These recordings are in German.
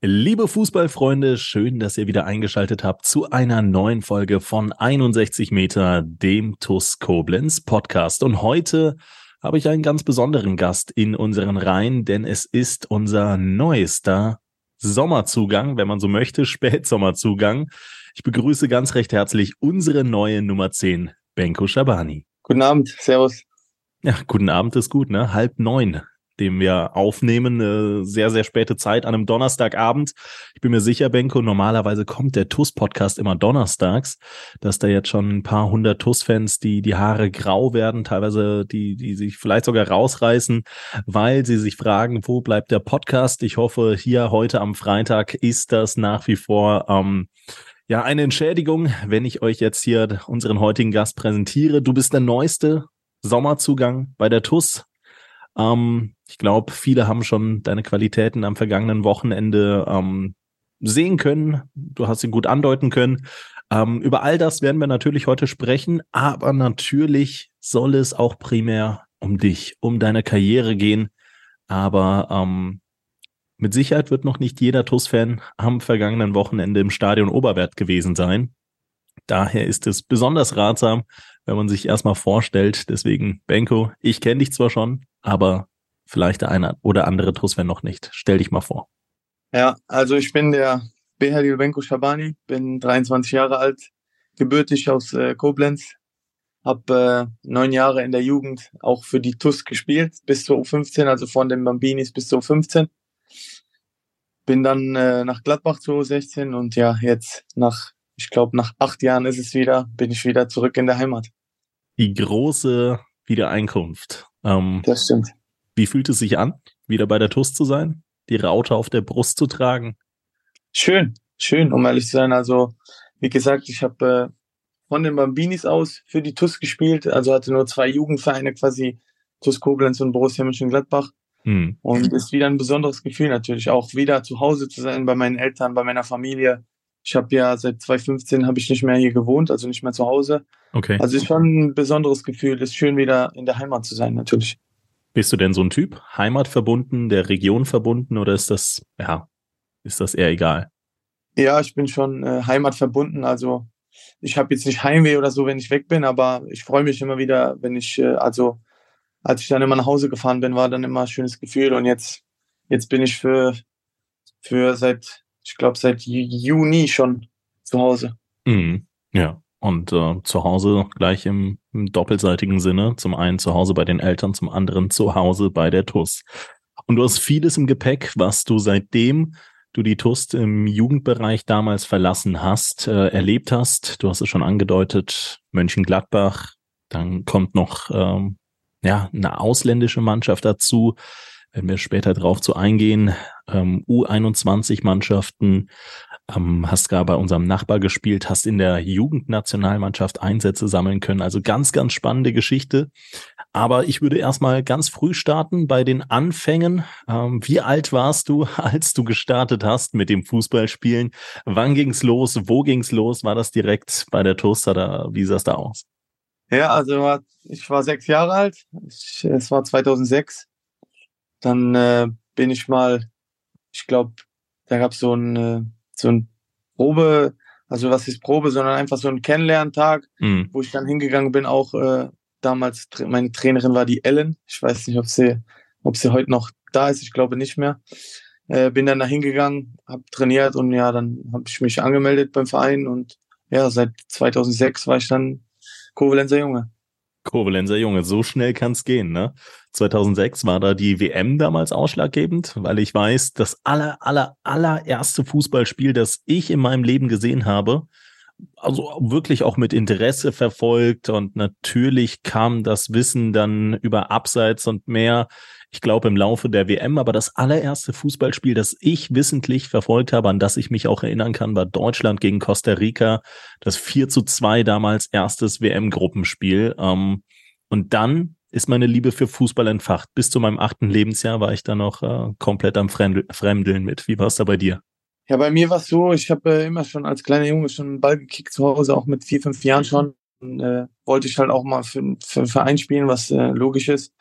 Liebe Fußballfreunde, schön, dass ihr wieder eingeschaltet habt zu einer neuen Folge von 61 Meter, dem TUS Koblenz Podcast. Und heute habe ich einen ganz besonderen Gast in unseren Reihen, denn es ist unser neuester Sommerzugang, wenn man so möchte, Spätsommerzugang. Ich begrüße ganz recht herzlich unsere neue Nummer 10, Benko Schabani. Guten Abend, Servus. Ja, guten Abend ist gut, ne? Halb neun dem wir aufnehmen. Eine sehr, sehr späte Zeit an einem Donnerstagabend. Ich bin mir sicher, Benko, normalerweise kommt der TUS-Podcast immer donnerstags, dass da jetzt schon ein paar hundert TUS-Fans, die die Haare grau werden, teilweise die, die sich vielleicht sogar rausreißen, weil sie sich fragen, wo bleibt der Podcast? Ich hoffe, hier heute am Freitag ist das nach wie vor ähm, ja, eine Entschädigung, wenn ich euch jetzt hier unseren heutigen Gast präsentiere. Du bist der neueste Sommerzugang bei der TUS. Ähm, ich glaube, viele haben schon deine Qualitäten am vergangenen Wochenende ähm, sehen können. Du hast sie gut andeuten können. Ähm, über all das werden wir natürlich heute sprechen, aber natürlich soll es auch primär um dich, um deine Karriere gehen. Aber ähm, mit Sicherheit wird noch nicht jeder TUS-Fan am vergangenen Wochenende im Stadion Oberwert gewesen sein. Daher ist es besonders ratsam, wenn man sich erstmal vorstellt. Deswegen, Benko, ich kenne dich zwar schon, aber vielleicht der eine oder andere TUS-Fan noch nicht. Stell dich mal vor. Ja, also ich bin der Behadil Benko Shabani, bin 23 Jahre alt, gebürtig aus äh, Koblenz, habe äh, neun Jahre in der Jugend auch für die TUS gespielt, bis zur U15, also von den Bambinis bis zur U15. Bin dann äh, nach Gladbach zur U16 und ja, jetzt nach, ich glaube, nach acht Jahren ist es wieder, bin ich wieder zurück in der Heimat. Die große Wiedereinkunft. Ähm, das stimmt. Wie fühlt es sich an, wieder bei der TUS zu sein, die Raute auf der Brust zu tragen? Schön, schön, um ehrlich zu sein. Also, wie gesagt, ich habe äh, von den Bambinis aus für die TUS gespielt, also hatte nur zwei Jugendvereine quasi, TUS Koblenz und Borussia Mönchengladbach. Hm. Und ist wieder ein besonderes Gefühl natürlich, auch wieder zu Hause zu sein bei meinen Eltern, bei meiner Familie. Ich habe ja seit 2015 habe ich nicht mehr hier gewohnt, also nicht mehr zu Hause. Okay. Also ist schon ein besonderes Gefühl. Ist schön wieder in der Heimat zu sein, natürlich. Bist du denn so ein Typ, heimatverbunden, der Region verbunden oder ist das, ja, ist das eher egal? Ja, ich bin schon äh, heimatverbunden. Also ich habe jetzt nicht Heimweh oder so, wenn ich weg bin, aber ich freue mich immer wieder, wenn ich, äh, also als ich dann immer nach Hause gefahren bin, war dann immer ein schönes Gefühl und jetzt, jetzt bin ich für, für seit ich glaube, seit Juni schon zu Hause. Mhm. Ja. Und äh, zu Hause gleich im, im, doppelseitigen Sinne. Zum einen zu Hause bei den Eltern, zum anderen zu Hause bei der TUS. Und du hast vieles im Gepäck, was du seitdem du die TUS im Jugendbereich damals verlassen hast, äh, erlebt hast. Du hast es schon angedeutet, Mönchengladbach. Dann kommt noch ähm, ja eine ausländische Mannschaft dazu wenn wir später drauf zu eingehen, ähm, U21-Mannschaften, ähm, hast gar bei unserem Nachbar gespielt, hast in der Jugendnationalmannschaft Einsätze sammeln können. Also ganz, ganz spannende Geschichte. Aber ich würde erstmal ganz früh starten bei den Anfängen. Ähm, wie alt warst du, als du gestartet hast mit dem Fußballspielen? Wann ging's los? Wo ging's los? War das direkt bei der Toaster oder wie sah es da aus? Ja, also ich war sechs Jahre alt. Ich, es war 2006. Dann äh, bin ich mal, ich glaube, da gab so ein äh, so ein Probe, also was ist Probe, sondern einfach so ein Kennenlerntag, mhm. wo ich dann hingegangen bin. Auch äh, damals meine Trainerin war die Ellen. Ich weiß nicht, ob sie, ob sie heute noch da ist. Ich glaube nicht mehr. Äh, bin dann da hingegangen, habe trainiert und ja, dann habe ich mich angemeldet beim Verein und ja, seit 2006 war ich dann Kovalenzer Junge. Kovalenzer Junge, so schnell kann's gehen, ne? 2006 war da die WM damals ausschlaggebend, weil ich weiß, das aller, aller, allererste Fußballspiel, das ich in meinem Leben gesehen habe, also wirklich auch mit Interesse verfolgt und natürlich kam das Wissen dann über Abseits und mehr ich glaube, im Laufe der WM. Aber das allererste Fußballspiel, das ich wissentlich verfolgt habe, an das ich mich auch erinnern kann, war Deutschland gegen Costa Rica. Das 4 zu 2 damals erstes WM-Gruppenspiel. Ähm, und dann ist meine Liebe für Fußball entfacht. Bis zu meinem achten Lebensjahr war ich da noch äh, komplett am Fremdeln mit. Wie war es da bei dir? Ja, bei mir war es so, ich habe äh, immer schon als kleiner Junge schon einen Ball gekickt zu Hause, auch mit vier, fünf Jahren schon. Und, äh, wollte ich halt auch mal für, für einen Verein spielen, was äh, logisch ist.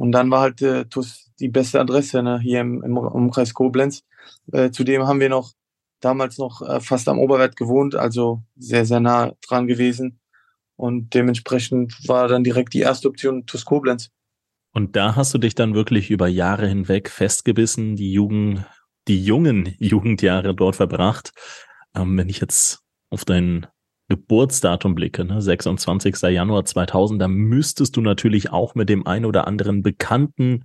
Und dann war halt äh, TUS die beste Adresse ne, hier im, im Umkreis Koblenz. Äh, zudem haben wir noch damals noch äh, fast am Oberwert gewohnt, also sehr, sehr nah dran gewesen. Und dementsprechend war dann direkt die erste Option TUS Koblenz. Und da hast du dich dann wirklich über Jahre hinweg festgebissen, die Jugend die jungen Jugendjahre dort verbracht. Ähm, wenn ich jetzt auf dein Geburtsdatum blicke, ne, 26. Januar 2000, dann müsstest du natürlich auch mit dem ein oder anderen bekannten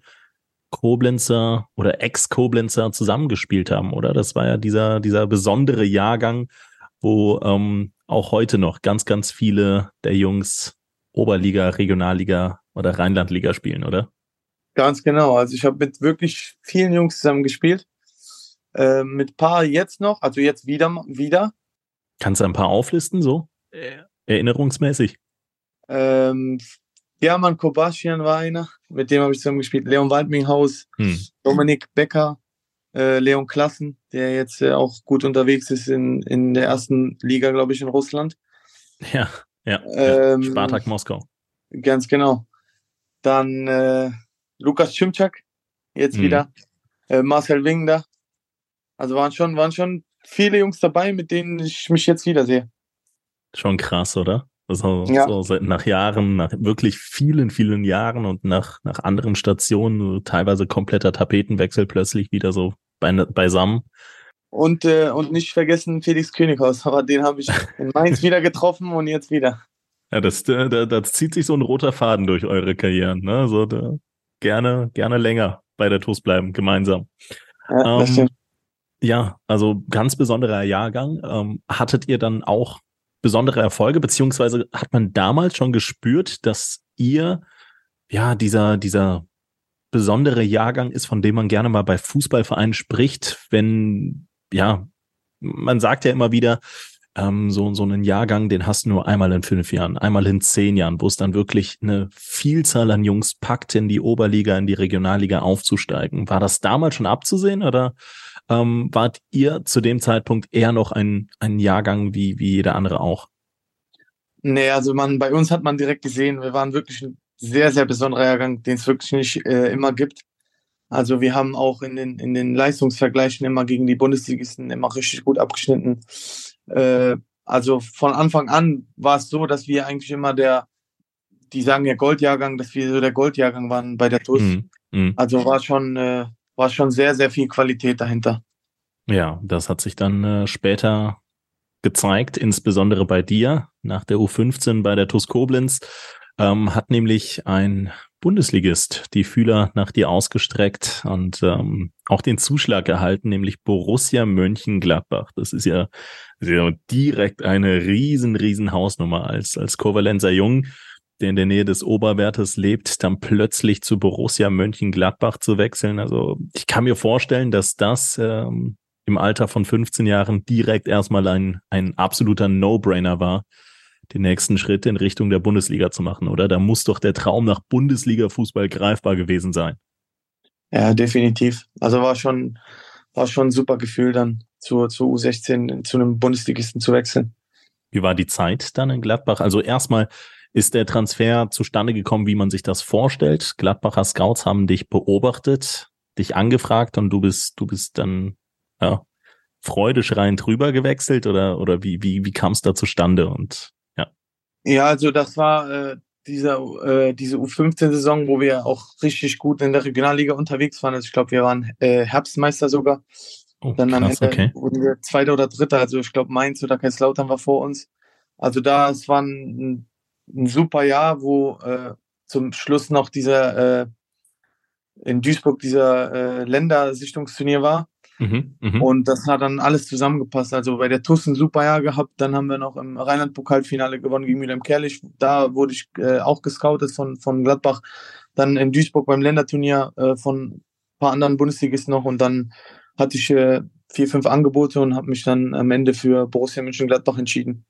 Koblenzer oder Ex-Koblenzer zusammengespielt haben, oder? Das war ja dieser, dieser besondere Jahrgang, wo ähm, auch heute noch ganz, ganz viele der Jungs Oberliga, Regionalliga oder Rheinlandliga spielen, oder? Ganz genau. Also ich habe mit wirklich vielen Jungs zusammen gespielt. Äh, mit paar jetzt noch, also jetzt wieder, wieder. Kannst du ein paar auflisten, so? Äh, erinnerungsmäßig. Ähm, German Kobaschian war einer, mit dem habe ich zusammen gespielt. Leon Waldminghaus, hm. Dominik Becker, äh, Leon Klassen, der jetzt äh, auch gut unterwegs ist in, in der ersten Liga, glaube ich, in Russland. Ja, ja. Ähm, Spartak Moskau. Ganz genau. Dann äh, Lukas Schimczak, jetzt hm. wieder. Äh, Marcel Wingner, also waren schon, waren schon viele Jungs dabei, mit denen ich mich jetzt wiedersehe. Schon krass, oder? Also ja. so seit nach Jahren, nach wirklich vielen, vielen Jahren und nach, nach anderen Stationen, teilweise kompletter Tapetenwechsel plötzlich wieder so beisammen. Und, äh, und nicht vergessen Felix Könighaus, aber den habe ich in Mainz wieder getroffen und jetzt wieder. Ja, das, da, da zieht sich so ein roter Faden durch eure Karrieren. Ne? Also da, gerne, gerne länger bei der TUS bleiben, gemeinsam. Ja, das ähm, stimmt. Ja, also ganz besonderer Jahrgang. Ähm, hattet ihr dann auch besondere Erfolge, beziehungsweise hat man damals schon gespürt, dass ihr, ja, dieser, dieser besondere Jahrgang ist, von dem man gerne mal bei Fußballvereinen spricht, wenn, ja, man sagt ja immer wieder, ähm, so, so einen Jahrgang, den hast du nur einmal in fünf Jahren, einmal in zehn Jahren, wo es dann wirklich eine Vielzahl an Jungs packt, in die Oberliga, in die Regionalliga aufzusteigen. War das damals schon abzusehen oder ähm, wart ihr zu dem Zeitpunkt eher noch ein, ein Jahrgang wie, wie jeder andere auch? Nee, also man, bei uns hat man direkt gesehen, wir waren wirklich ein sehr, sehr besonderer Jahrgang, den es wirklich nicht äh, immer gibt. Also wir haben auch in den, in den Leistungsvergleichen immer gegen die Bundesligisten immer richtig gut abgeschnitten. Äh, also von Anfang an war es so, dass wir eigentlich immer der, die sagen ja Goldjahrgang, dass wir so der Goldjahrgang waren bei der TUS. Mm, mm. Also war schon, äh, war schon sehr, sehr viel Qualität dahinter. Ja, das hat sich dann äh, später gezeigt, insbesondere bei dir nach der U15 bei der TuS Koblenz. Ähm, hat nämlich ein Bundesligist die Fühler nach dir ausgestreckt und ähm, auch den Zuschlag erhalten, nämlich Borussia Mönchengladbach. Das ist ja, ist ja direkt eine riesen, riesen Hausnummer als, als Kovalenzer Jung der in der Nähe des Oberwertes lebt, dann plötzlich zu Borussia Mönchengladbach zu wechseln. Also ich kann mir vorstellen, dass das ähm, im Alter von 15 Jahren direkt erstmal ein, ein absoluter No-Brainer war, den nächsten Schritt in Richtung der Bundesliga zu machen, oder? Da muss doch der Traum nach Bundesliga-Fußball greifbar gewesen sein. Ja, definitiv. Also war schon, war schon ein super Gefühl, dann zur, zur U16 zu einem Bundesligisten zu wechseln. Wie war die Zeit dann in Gladbach? Also erstmal ist der Transfer zustande gekommen, wie man sich das vorstellt? Gladbacher Scouts haben dich beobachtet, dich angefragt und du bist, du bist dann ja, freudeschreiend rüber gewechselt oder, oder wie, wie, wie kam es da zustande? Und ja. Ja, also das war äh, dieser, äh, diese U15-Saison, wo wir auch richtig gut in der Regionalliga unterwegs waren. Also ich glaube, wir waren äh, Herbstmeister sogar. Oh, Dann krass, am Ende okay. wurden wir Zweiter oder Dritter. Also ich glaube, Mainz oder Kaiserslautern war vor uns. Also da, es war ein ein super Jahr, wo äh, zum Schluss noch dieser äh, in Duisburg dieser äh, Ländersichtungsturnier war. Mhm, mh. Und das hat dann alles zusammengepasst. Also bei der TUS ein super Jahr gehabt. Dann haben wir noch im Rheinland-Pokalfinale gewonnen gegen Wilhelm Kerlich. Da wurde ich äh, auch gescoutet von, von Gladbach. Dann in Duisburg beim Länderturnier äh, von ein paar anderen Bundesligisten noch. Und dann hatte ich äh, vier, fünf Angebote und habe mich dann am Ende für Borussia Mönchengladbach entschieden.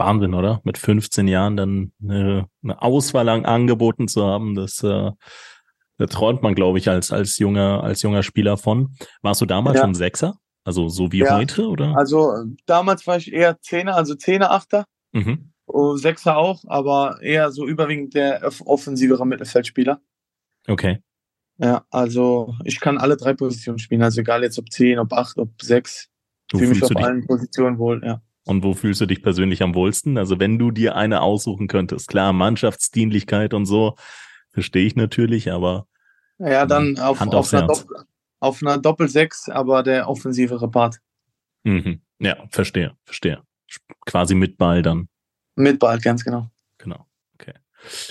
Wahnsinn, oder? Mit 15 Jahren dann eine, eine Auswahl an Angeboten zu haben, das, äh, da träumt man, glaube ich, als, als junger, als junger Spieler von. Warst du damals ja. schon Sechser? Also so wie ja. heute, oder? Also damals war ich eher Zehner, also Zehner, Achter. Mhm. Oh, Sechser auch, aber eher so überwiegend der offensivere Mittelfeldspieler. Okay. Ja, also ich kann alle drei Positionen spielen, also egal jetzt ob zehn, ob acht, ob sechs. Ich fühle mich auf allen Positionen wohl, ja. Und wo fühlst du dich persönlich am wohlsten? Also wenn du dir eine aussuchen könntest, klar, Mannschaftsdienlichkeit und so, verstehe ich natürlich, aber. Ja, dann auf, auf, einer, Doppel, auf einer Doppel-Sechs, aber der offensivere Part. Mhm. Ja, verstehe, verstehe. Quasi mit Ball dann. Mit Ball, ganz genau. Genau. Okay.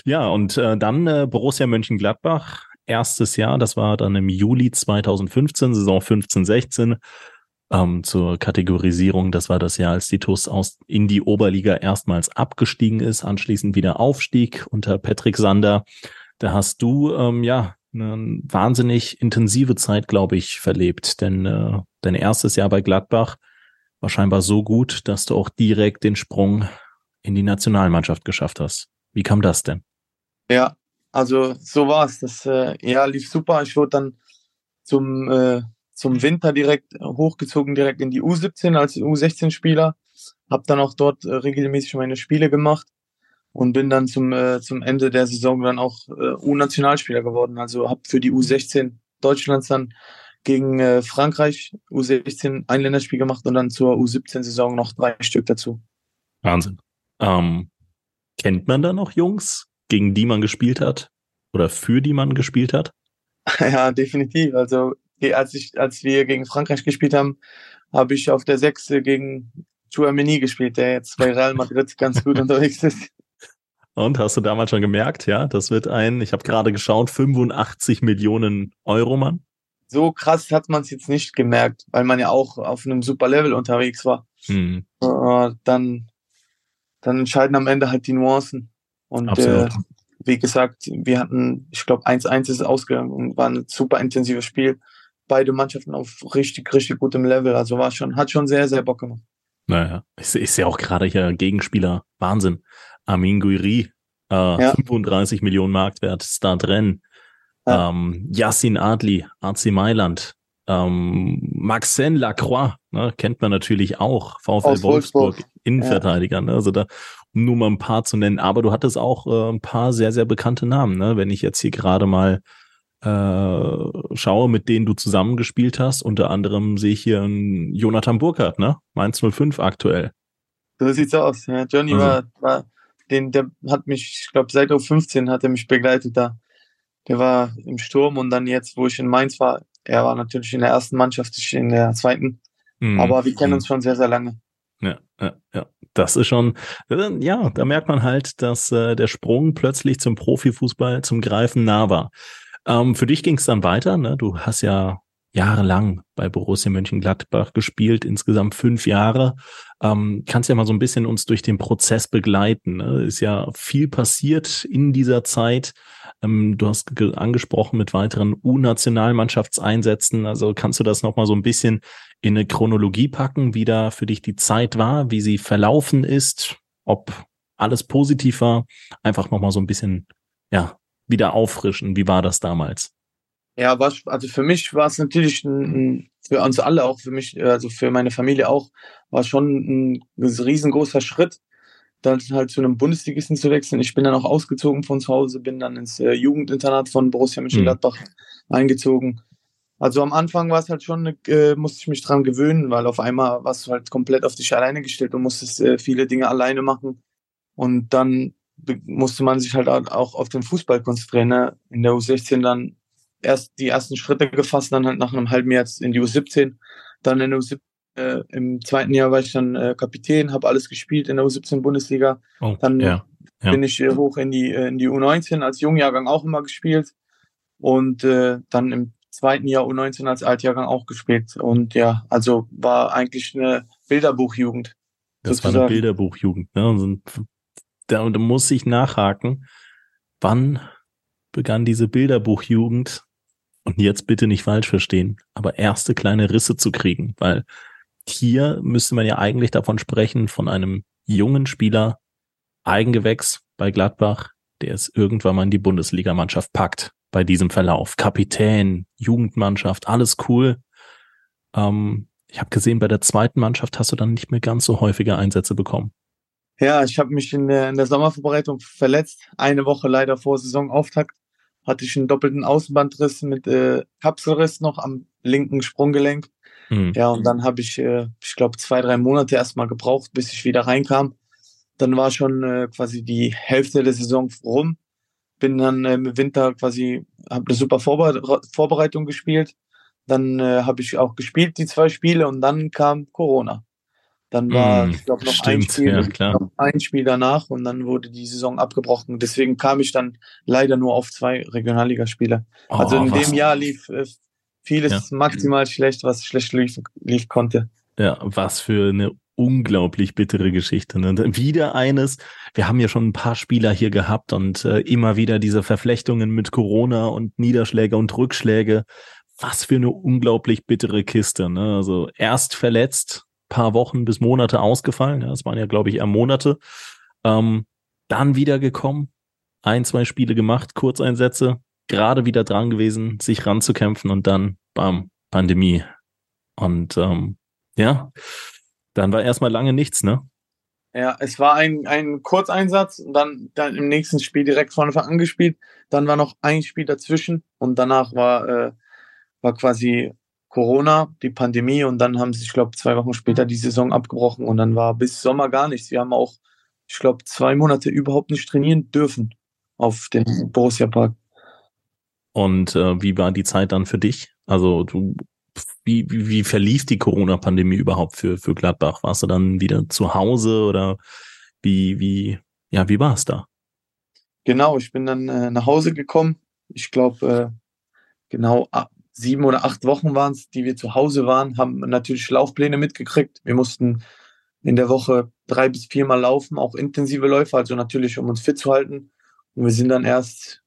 Ja, und äh, dann äh, Borussia Mönchengladbach, erstes Jahr, das war dann im Juli 2015, Saison 15, 16 ähm, zur Kategorisierung. Das war das Jahr, als die TUS aus in die Oberliga erstmals abgestiegen ist, anschließend wieder Aufstieg unter Patrick Sander. Da hast du ähm, ja eine wahnsinnig intensive Zeit, glaube ich, verlebt. Denn äh, dein erstes Jahr bei Gladbach war scheinbar so gut, dass du auch direkt den Sprung in die Nationalmannschaft geschafft hast. Wie kam das denn? Ja, also so war es. Das äh, ja, lief super. Ich wurde dann zum äh, zum Winter direkt hochgezogen, direkt in die U17 als U16-Spieler. Habe dann auch dort äh, regelmäßig meine Spiele gemacht und bin dann zum, äh, zum Ende der Saison dann auch äh, U-Nationalspieler geworden. Also habe für die U16 Deutschlands dann gegen äh, Frankreich U16 ein Länderspiel gemacht und dann zur U17-Saison noch drei Stück dazu. Wahnsinn. Ähm, kennt man da noch Jungs, gegen die man gespielt hat oder für die man gespielt hat? Ja, definitiv. Also als, ich, als wir gegen Frankreich gespielt haben, habe ich auf der Sechse gegen Chouameni gespielt, der jetzt bei Real Madrid ganz gut unterwegs ist. Und hast du damals schon gemerkt, ja, das wird ein, ich habe gerade geschaut, 85 Millionen Euro Mann. So krass hat man es jetzt nicht gemerkt, weil man ja auch auf einem super Level unterwegs war. Hm. Uh, dann, dann entscheiden am Ende halt die Nuancen. Und äh, wie gesagt, wir hatten, ich glaube, 1-1 ist ausgegangen und war ein super intensives Spiel beide Mannschaften auf richtig, richtig gutem Level. Also war schon, hat schon sehr, sehr Bock gemacht. Naja, ich, ich sehe auch gerade hier Gegenspieler. Wahnsinn. Armin Guiri, äh, ja. 35 Millionen Marktwert, Start-Rennen. Ja. Ähm, Yassin Adli, AC Mailand. Ähm, Maxen Lacroix, ne, kennt man natürlich auch. VfL Wolfsburg, Wolfsburg. Innenverteidiger. Ne, also da, um nur mal ein paar zu nennen. Aber du hattest auch äh, ein paar sehr, sehr bekannte Namen. Ne? Wenn ich jetzt hier gerade mal äh, schaue, mit denen du zusammengespielt hast. Unter anderem sehe ich hier einen Jonathan Burkhardt, ne? Mainz 05 aktuell. So sieht's aus. Ja, Johnny also. war, war, den, der hat mich, ich glaube, seit 15 hat er mich begleitet da. Der war im Sturm und dann jetzt, wo ich in Mainz war, er war natürlich in der ersten Mannschaft, ich in der zweiten. Mhm. Aber wir kennen uns schon sehr, sehr lange. Ja, ja, ja. Das ist schon, äh, ja, da merkt man halt, dass äh, der Sprung plötzlich zum Profifußball, zum Greifen nah war. Ähm, für dich ging es dann weiter. Ne? Du hast ja jahrelang bei Borussia Mönchengladbach gespielt, insgesamt fünf Jahre. Ähm, kannst ja mal so ein bisschen uns durch den Prozess begleiten. Ne? Ist ja viel passiert in dieser Zeit. Ähm, du hast angesprochen mit weiteren U-Nationalmannschaftseinsätzen. Also kannst du das nochmal so ein bisschen in eine Chronologie packen, wie da für dich die Zeit war, wie sie verlaufen ist, ob alles positiv war. Einfach nochmal so ein bisschen, ja, wieder auffrischen? Wie war das damals? Ja, was, also für mich war es natürlich ein, für uns alle auch, für mich, also für meine Familie auch, war schon ein, riesengroßer Schritt, dann halt zu einem Bundesligisten zu wechseln. Ich bin dann auch ausgezogen von zu Hause, bin dann ins äh, Jugendinternat von Borussia Mönchengladbach mhm. eingezogen. Also am Anfang war es halt schon, äh, musste ich mich dran gewöhnen, weil auf einmal warst du halt komplett auf dich alleine gestellt und musstest äh, viele Dinge alleine machen. Und dann musste man sich halt auch auf den Fußball konzentrieren. Ne? In der U16 dann erst die ersten Schritte gefasst, dann halt nach einem halben Jahr in die U17. Dann in der U17, äh, im zweiten Jahr war ich dann äh, Kapitän, habe alles gespielt in der U17 Bundesliga. Oh, dann ja, ja. bin ich äh, hoch in die, äh, in die U19 als Jungjahrgang auch immer gespielt. Und äh, dann im zweiten Jahr U19 als Altjahrgang auch gespielt. Und ja, also war eigentlich eine Bilderbuchjugend. Das sozusagen. war eine Bilderbuchjugend. Ne? Und da, da muss ich nachhaken, wann begann diese Bilderbuchjugend, und jetzt bitte nicht falsch verstehen, aber erste kleine Risse zu kriegen, weil hier müsste man ja eigentlich davon sprechen, von einem jungen Spieler, Eigengewächs bei Gladbach, der es irgendwann mal in die Bundesligamannschaft packt bei diesem Verlauf. Kapitän, Jugendmannschaft, alles cool. Ähm, ich habe gesehen, bei der zweiten Mannschaft hast du dann nicht mehr ganz so häufige Einsätze bekommen. Ja, ich habe mich in der, in der Sommervorbereitung verletzt. Eine Woche leider vor Saisonauftakt hatte ich einen doppelten Außenbandriss mit äh, Kapselriss noch am linken Sprunggelenk. Mhm. Ja, und dann habe ich, äh, ich glaube, zwei, drei Monate erstmal gebraucht, bis ich wieder reinkam. Dann war schon äh, quasi die Hälfte der Saison rum. Bin dann äh, im Winter quasi, habe eine super Vorbere Vorbereitung gespielt. Dann äh, habe ich auch gespielt, die zwei Spiele, und dann kam Corona. Dann war, mm, ich glaube, noch, ein Spiel, ja, noch ein Spiel danach und dann wurde die Saison abgebrochen. Deswegen kam ich dann leider nur auf zwei Regionalligaspiele. Oh, also in was? dem Jahr lief äh, vieles ja. maximal schlecht, was schlecht lief, lief konnte. Ja, was für eine unglaublich bittere Geschichte. Ne? Wieder eines, wir haben ja schon ein paar Spieler hier gehabt und äh, immer wieder diese Verflechtungen mit Corona und Niederschläge und Rückschläge. Was für eine unglaublich bittere Kiste. Ne? Also erst verletzt, paar Wochen bis Monate ausgefallen. Das waren ja, glaube ich, eher Monate. Ähm, dann wiedergekommen, ein, zwei Spiele gemacht, Kurzeinsätze, gerade wieder dran gewesen, sich ranzukämpfen und dann, bam, Pandemie. Und ähm, ja, dann war erstmal lange nichts, ne? Ja, es war ein, ein Kurzeinsatz und dann, dann im nächsten Spiel direkt von Anfang an. Dann war noch ein Spiel dazwischen und danach war, äh, war quasi Corona, die Pandemie und dann haben sie, ich glaube, zwei Wochen später die Saison abgebrochen und dann war bis Sommer gar nichts. Wir haben auch, ich glaube, zwei Monate überhaupt nicht trainieren dürfen auf dem Borussia Park. Und äh, wie war die Zeit dann für dich? Also du, wie, wie, wie verlief die Corona-Pandemie überhaupt für, für Gladbach? Warst du dann wieder zu Hause oder wie, wie, ja, wie war es da? Genau, ich bin dann äh, nach Hause gekommen. Ich glaube, äh, genau sieben oder acht Wochen waren es, die wir zu Hause waren, haben natürlich Laufpläne mitgekriegt. Wir mussten in der Woche drei bis viermal laufen, auch intensive Läufe, also natürlich, um uns fit zu halten. Und wir sind dann erst,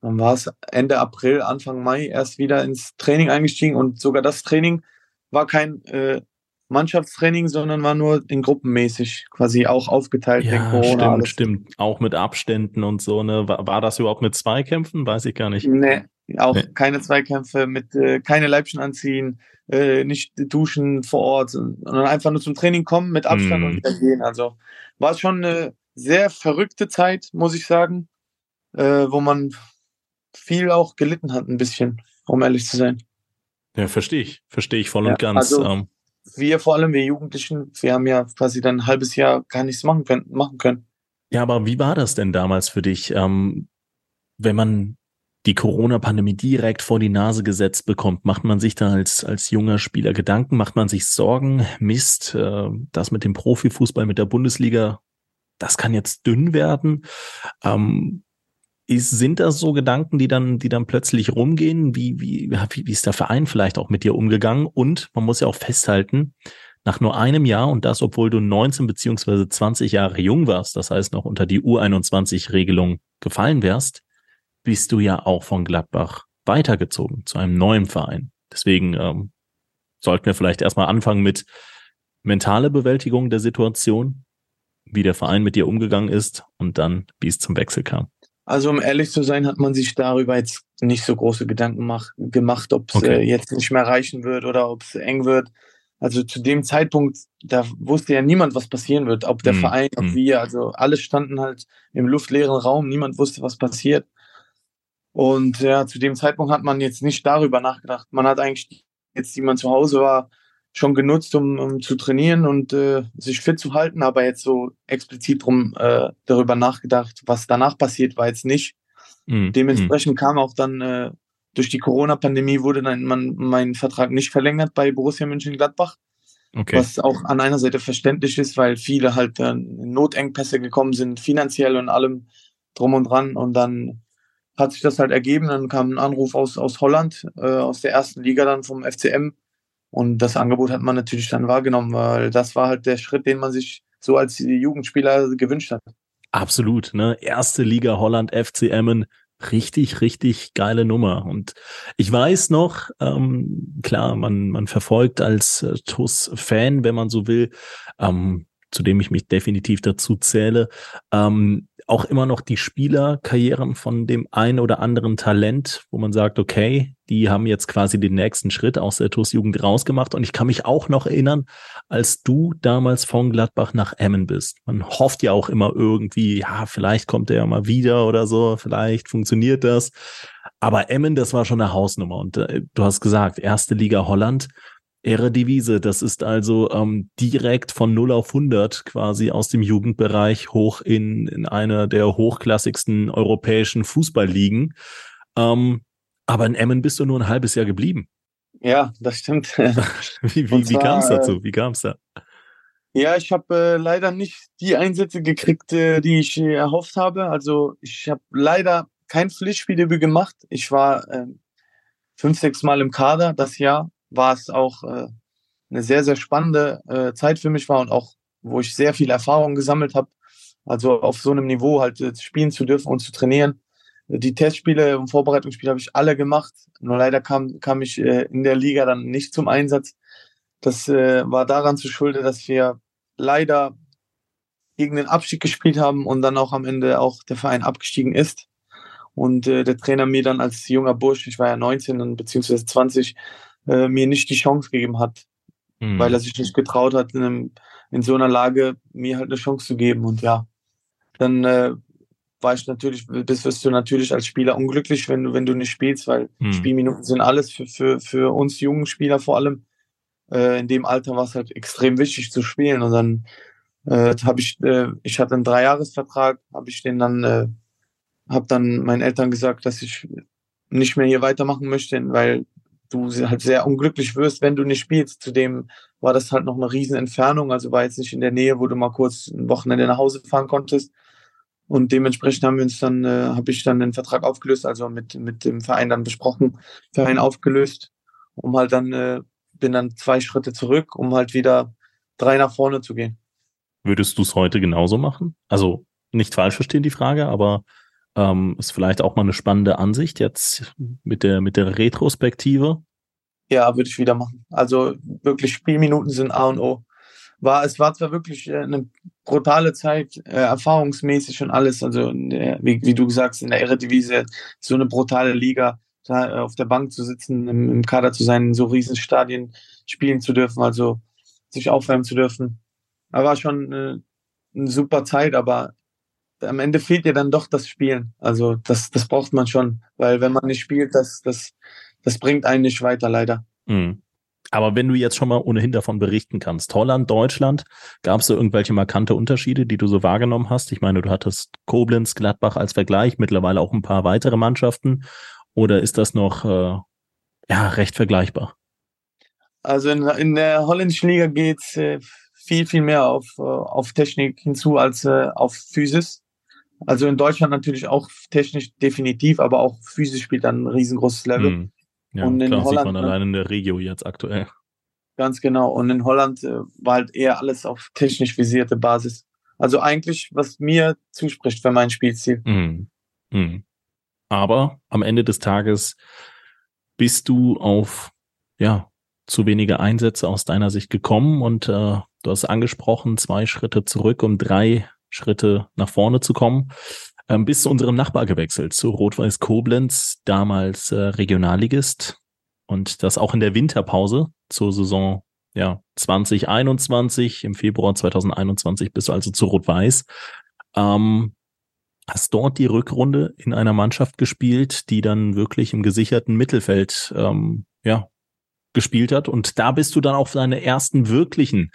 wann war es, Ende April, Anfang Mai erst wieder ins Training eingestiegen und sogar das Training war kein äh, Mannschaftstraining, sondern war nur in gruppenmäßig quasi auch aufgeteilt. Ja, Corona, stimmt, alles. stimmt. Auch mit Abständen und so. Ne? War, war das überhaupt mit Zweikämpfen? Weiß ich gar nicht. Nee, auch nee. keine Zweikämpfe, mit äh, keine Leibchen anziehen, äh, nicht duschen vor Ort, sondern einfach nur zum Training kommen, mit Abstand mm. und wieder gehen. Also war es schon eine sehr verrückte Zeit, muss ich sagen, äh, wo man viel auch gelitten hat, ein bisschen, um ehrlich zu sein. Ja, verstehe ich. Verstehe ich voll ja, und ganz. Also, ähm. Wir vor allem, wir Jugendlichen, wir haben ja quasi dann ein halbes Jahr gar nichts machen können. Machen können. Ja, aber wie war das denn damals für dich? Ähm, wenn man die Corona-Pandemie direkt vor die Nase gesetzt bekommt, macht man sich da als, als junger Spieler Gedanken, macht man sich Sorgen, Mist, äh, das mit dem Profifußball, mit der Bundesliga, das kann jetzt dünn werden. Ähm, ist, sind das so Gedanken, die dann, die dann plötzlich rumgehen? Wie, wie, wie, ist der Verein vielleicht auch mit dir umgegangen? Und man muss ja auch festhalten, nach nur einem Jahr und das, obwohl du 19 beziehungsweise 20 Jahre jung warst, das heißt noch unter die U21-Regelung gefallen wärst, bist du ja auch von Gladbach weitergezogen zu einem neuen Verein. Deswegen ähm, sollten wir vielleicht erstmal anfangen mit mentale Bewältigung der Situation, wie der Verein mit dir umgegangen ist und dann, wie es zum Wechsel kam. Also um ehrlich zu sein, hat man sich darüber jetzt nicht so große Gedanken mach, gemacht, ob es okay. äh, jetzt nicht mehr reichen wird oder ob es eng wird. Also zu dem Zeitpunkt, da wusste ja niemand, was passieren wird, ob der hm. Verein, ob hm. wir. Also alle standen halt im luftleeren Raum, niemand wusste, was passiert. Und ja, zu dem Zeitpunkt hat man jetzt nicht darüber nachgedacht. Man hat eigentlich jetzt, die man zu Hause war, schon genutzt, um, um zu trainieren und äh, sich fit zu halten, aber jetzt so explizit drum äh, darüber nachgedacht, was danach passiert, war jetzt nicht. Mhm. Dementsprechend kam auch dann äh, durch die Corona-Pandemie wurde dann man, mein Vertrag nicht verlängert bei Borussia Mönchengladbach. Okay. Was auch an einer Seite verständlich ist, weil viele halt äh, Notengpässe gekommen sind, finanziell und allem drum und dran. Und dann hat sich das halt ergeben. Dann kam ein Anruf aus, aus Holland, äh, aus der ersten Liga dann vom FCM. Und das Angebot hat man natürlich dann wahrgenommen, weil das war halt der Schritt, den man sich so als Jugendspieler gewünscht hat. Absolut, ne? Erste Liga Holland, FCM, richtig, richtig geile Nummer. Und ich weiß noch, ähm, klar, man, man verfolgt als äh, TUS-Fan, wenn man so will, ähm, zu dem ich mich definitiv dazu zähle, ähm, auch immer noch die Spielerkarrieren von dem einen oder anderen Talent, wo man sagt, okay, die haben jetzt quasi den nächsten Schritt aus der TUS-Jugend rausgemacht. Und ich kann mich auch noch erinnern, als du damals von Gladbach nach Emmen bist. Man hofft ja auch immer irgendwie, ja, vielleicht kommt er ja mal wieder oder so, vielleicht funktioniert das. Aber Emmen, das war schon eine Hausnummer. Und äh, du hast gesagt, erste Liga Holland. Ehre-Devise. Das ist also ähm, direkt von 0 auf 100 quasi aus dem Jugendbereich hoch in, in eine der hochklassigsten europäischen Fußballligen. Ähm, aber in Emmen bist du nur ein halbes Jahr geblieben. Ja, das stimmt. wie wie, wie kam es dazu? Äh, wie kam es da? Ja, ich habe äh, leider nicht die Einsätze gekriegt, äh, die ich äh, erhofft habe. Also ich habe leider kein Pflichtspieldebüt gemacht. Ich war äh, fünf, sechs Mal im Kader das Jahr war es auch äh, eine sehr, sehr spannende äh, Zeit für mich war und auch, wo ich sehr viel Erfahrung gesammelt habe. Also auf so einem Niveau halt äh, spielen zu dürfen und zu trainieren. Die Testspiele und Vorbereitungsspiele habe ich alle gemacht. Nur leider kam, kam ich äh, in der Liga dann nicht zum Einsatz. Das äh, war daran zu schulden, dass wir leider gegen den Abstieg gespielt haben und dann auch am Ende auch der Verein abgestiegen ist. Und äh, der Trainer mir dann als junger Bursch, ich war ja 19 beziehungsweise 20, äh, mir nicht die Chance gegeben hat, mhm. weil er sich nicht getraut hat, in, einem, in, so einer Lage mir halt eine Chance zu geben. Und ja, dann äh, war ich natürlich, das wirst du natürlich als Spieler unglücklich, wenn du, wenn du nicht spielst, weil mhm. Spielminuten sind alles für, für, für uns jungen Spieler vor allem. Äh, in dem Alter war es halt extrem wichtig zu spielen. Und dann äh, habe ich, äh, ich hatte einen Dreijahresvertrag, habe ich den dann, äh, habe dann meinen Eltern gesagt, dass ich nicht mehr hier weitermachen möchte, weil du halt sehr unglücklich wirst, wenn du nicht spielst. Zudem war das halt noch eine riesen Entfernung, also war jetzt nicht in der Nähe, wo du mal kurz ein Wochenende nach Hause fahren konntest. Und dementsprechend haben wir uns dann, äh, habe ich dann den Vertrag aufgelöst, also mit, mit dem Verein dann besprochen, Verein aufgelöst, um halt dann, äh, bin dann zwei Schritte zurück, um halt wieder drei nach vorne zu gehen. Würdest du es heute genauso machen? Also nicht falsch verstehen die Frage, aber ähm, ist vielleicht auch mal eine spannende Ansicht jetzt mit der, mit der Retrospektive. Ja, würde ich wieder machen. Also wirklich Spielminuten sind A und O. War, es war zwar wirklich äh, eine brutale Zeit, äh, erfahrungsmäßig und alles. Also, der, wie, wie, du sagst, in der Eredivisie so eine brutale Liga, da äh, auf der Bank zu sitzen, im, im Kader zu sein, in so riesen Stadien spielen zu dürfen, also sich aufwärmen zu dürfen. Aber war schon äh, eine super Zeit, aber am Ende fehlt dir dann doch das Spielen. Also das, das braucht man schon, weil wenn man nicht spielt, das, das, das bringt einen nicht weiter, leider. Mhm. Aber wenn du jetzt schon mal ohnehin davon berichten kannst, Holland, Deutschland, gab es da irgendwelche markante Unterschiede, die du so wahrgenommen hast? Ich meine, du hattest Koblenz, Gladbach als Vergleich, mittlerweile auch ein paar weitere Mannschaften. Oder ist das noch äh, ja, recht vergleichbar? Also in, in der holländischen Liga geht's äh, viel, viel mehr auf, äh, auf Technik hinzu als äh, auf Physis. Also in Deutschland natürlich auch technisch definitiv, aber auch physisch spielt dann ein riesengroßes Level. Hm. Ja, und in klar, Holland, sieht man allein in der Regio jetzt aktuell. Ganz genau. Und in Holland äh, war halt eher alles auf technisch visierte Basis. Also eigentlich, was mir zuspricht für mein Spielziel. Mhm. Mhm. Aber am Ende des Tages bist du auf ja zu wenige Einsätze aus deiner Sicht gekommen und äh, du hast angesprochen, zwei Schritte zurück, um drei Schritte nach vorne zu kommen. Ähm, bis zu unserem Nachbar gewechselt, zu Rot-Weiß Koblenz, damals äh, Regionalligist. Und das auch in der Winterpause zur Saison ja, 2021, im Februar 2021 bist du also zu Rot-Weiß. Ähm, hast dort die Rückrunde in einer Mannschaft gespielt, die dann wirklich im gesicherten Mittelfeld ähm, ja, gespielt hat. Und da bist du dann auf deine ersten wirklichen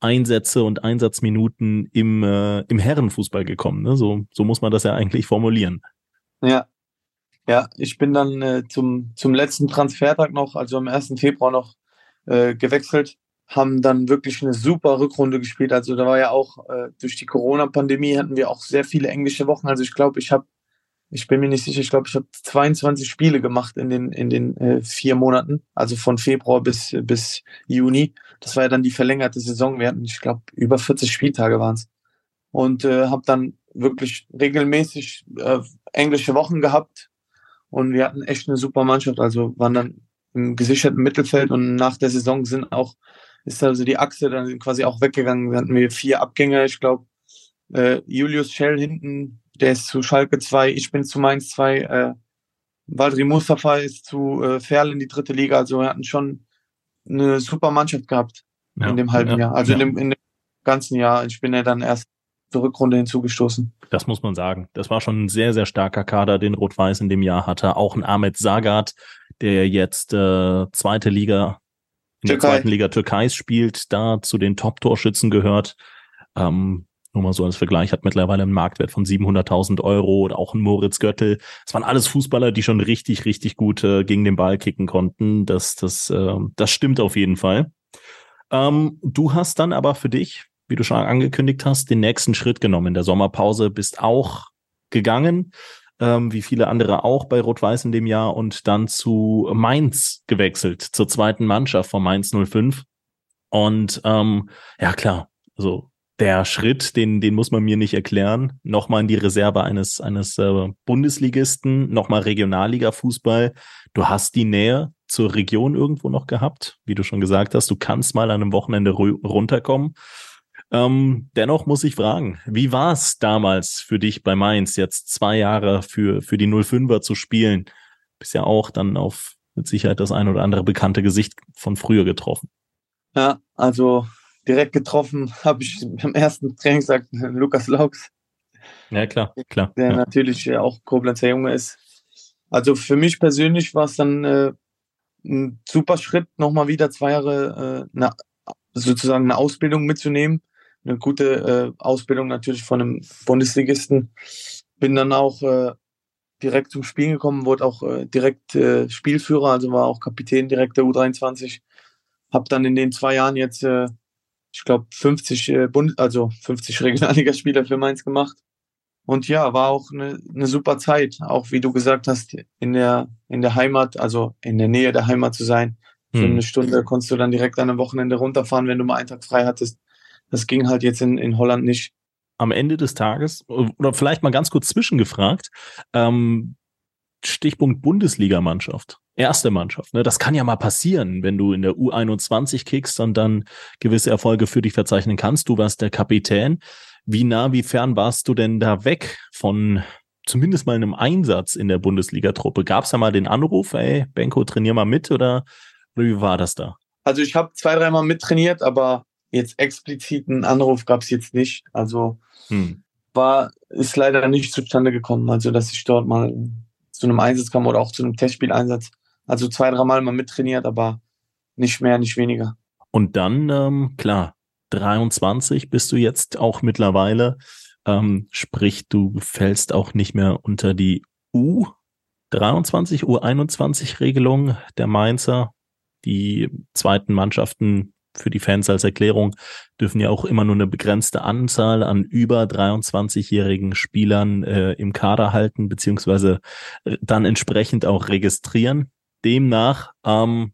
Einsätze und Einsatzminuten im, äh, im Herrenfußball gekommen. Ne? So, so muss man das ja eigentlich formulieren. Ja. Ja, ich bin dann äh, zum, zum letzten Transfertag noch, also am 1. Februar noch äh, gewechselt, haben dann wirklich eine super Rückrunde gespielt. Also da war ja auch äh, durch die Corona-Pandemie hatten wir auch sehr viele englische Wochen. Also ich glaube, ich habe ich bin mir nicht sicher, ich glaube, ich habe 22 Spiele gemacht in den, in den äh, vier Monaten, also von Februar bis, bis Juni. Das war ja dann die verlängerte Saison. Wir hatten, ich glaube, über 40 Spieltage waren es. Und äh, habe dann wirklich regelmäßig äh, englische Wochen gehabt. Und wir hatten echt eine super Mannschaft. Also waren dann im gesicherten Mittelfeld und nach der Saison sind auch, ist also die Achse dann quasi auch weggegangen. Wir hatten wir vier Abgänge, ich glaube, äh, Julius Schell hinten der ist zu Schalke 2, ich bin zu Mainz 2, äh, Valdri Mustafa ist zu äh, Ferl in die dritte Liga. Also wir hatten schon eine super Mannschaft gehabt ja, in dem halben ja, Jahr. Also ja. in, dem, in dem ganzen Jahr. Ich bin ja dann erst zur Rückrunde hinzugestoßen. Das muss man sagen. Das war schon ein sehr, sehr starker Kader, den Rot-Weiß in dem Jahr hatte. Auch ein Ahmed Sagat, der jetzt äh, zweite Liga in Türkei. der zweiten Liga Türkeis spielt, da zu den Top-Torschützen gehört. Ähm, nur mal so als Vergleich, hat mittlerweile einen Marktwert von 700.000 Euro oder auch ein Moritz Göttel. Es waren alles Fußballer, die schon richtig, richtig gut äh, gegen den Ball kicken konnten. Das, das, äh, das stimmt auf jeden Fall. Ähm, du hast dann aber für dich, wie du schon angekündigt hast, den nächsten Schritt genommen in der Sommerpause, bist auch gegangen, ähm, wie viele andere auch bei Rot-Weiß in dem Jahr und dann zu Mainz gewechselt, zur zweiten Mannschaft von Mainz 05. Und ähm, ja klar, also der Schritt, den, den muss man mir nicht erklären. Nochmal in die Reserve eines, eines äh, Bundesligisten, nochmal Regionalliga-Fußball. Du hast die Nähe zur Region irgendwo noch gehabt, wie du schon gesagt hast. Du kannst mal an einem Wochenende runterkommen. Ähm, dennoch muss ich fragen, wie war es damals für dich bei Mainz, jetzt zwei Jahre für, für die 05er zu spielen? Bist ja auch dann auf mit Sicherheit das ein oder andere bekannte Gesicht von früher getroffen. Ja, also direkt getroffen habe ich am ersten Trainingstag Lukas Laux. Ja, klar, klar. Der ja. natürlich auch Koblenzer Junge ist. Also für mich persönlich war es dann äh, ein super Schritt, nochmal wieder zwei Jahre äh, eine, sozusagen eine Ausbildung mitzunehmen. Eine gute äh, Ausbildung natürlich von einem Bundesligisten. Bin dann auch äh, direkt zum Spielen gekommen, wurde auch äh, direkt äh, Spielführer, also war auch Kapitän direkt der U23. Hab dann in den zwei Jahren jetzt äh, ich glaube, 50 äh, Bund, also 50 Regionalligaspieler für Mainz gemacht. Und ja, war auch eine, eine super Zeit, auch wie du gesagt hast, in der, in der Heimat, also in der Nähe der Heimat zu sein. Für hm. eine Stunde konntest du dann direkt an einem Wochenende runterfahren, wenn du mal einen Tag frei hattest. Das ging halt jetzt in, in Holland nicht. Am Ende des Tages, oder vielleicht mal ganz kurz zwischengefragt, ähm, Stichpunkt Bundesligamannschaft erste Mannschaft. Ne? Das kann ja mal passieren, wenn du in der U21 kickst und dann gewisse Erfolge für dich verzeichnen kannst. Du warst der Kapitän. Wie nah, wie fern warst du denn da weg von zumindest mal einem Einsatz in der Bundesliga-Truppe? Gab es da mal den Anruf, ey, Benko, trainier mal mit oder, oder wie war das da? Also ich habe zwei, dreimal mittrainiert, aber jetzt explizit einen Anruf gab es jetzt nicht. Also hm. war, ist leider nicht zustande gekommen, also dass ich dort mal zu einem Einsatz kam oder auch zu einem Testspieleinsatz. Also zwei, dreimal mal mittrainiert, aber nicht mehr, nicht weniger. Und dann, ähm, klar, 23 bist du jetzt auch mittlerweile. Ähm, sprich, du fällst auch nicht mehr unter die U23, U21-Regelung der Mainzer. Die zweiten Mannschaften für die Fans als Erklärung dürfen ja auch immer nur eine begrenzte Anzahl an über 23-jährigen Spielern äh, im Kader halten, beziehungsweise äh, dann entsprechend auch registrieren demnach, ähm,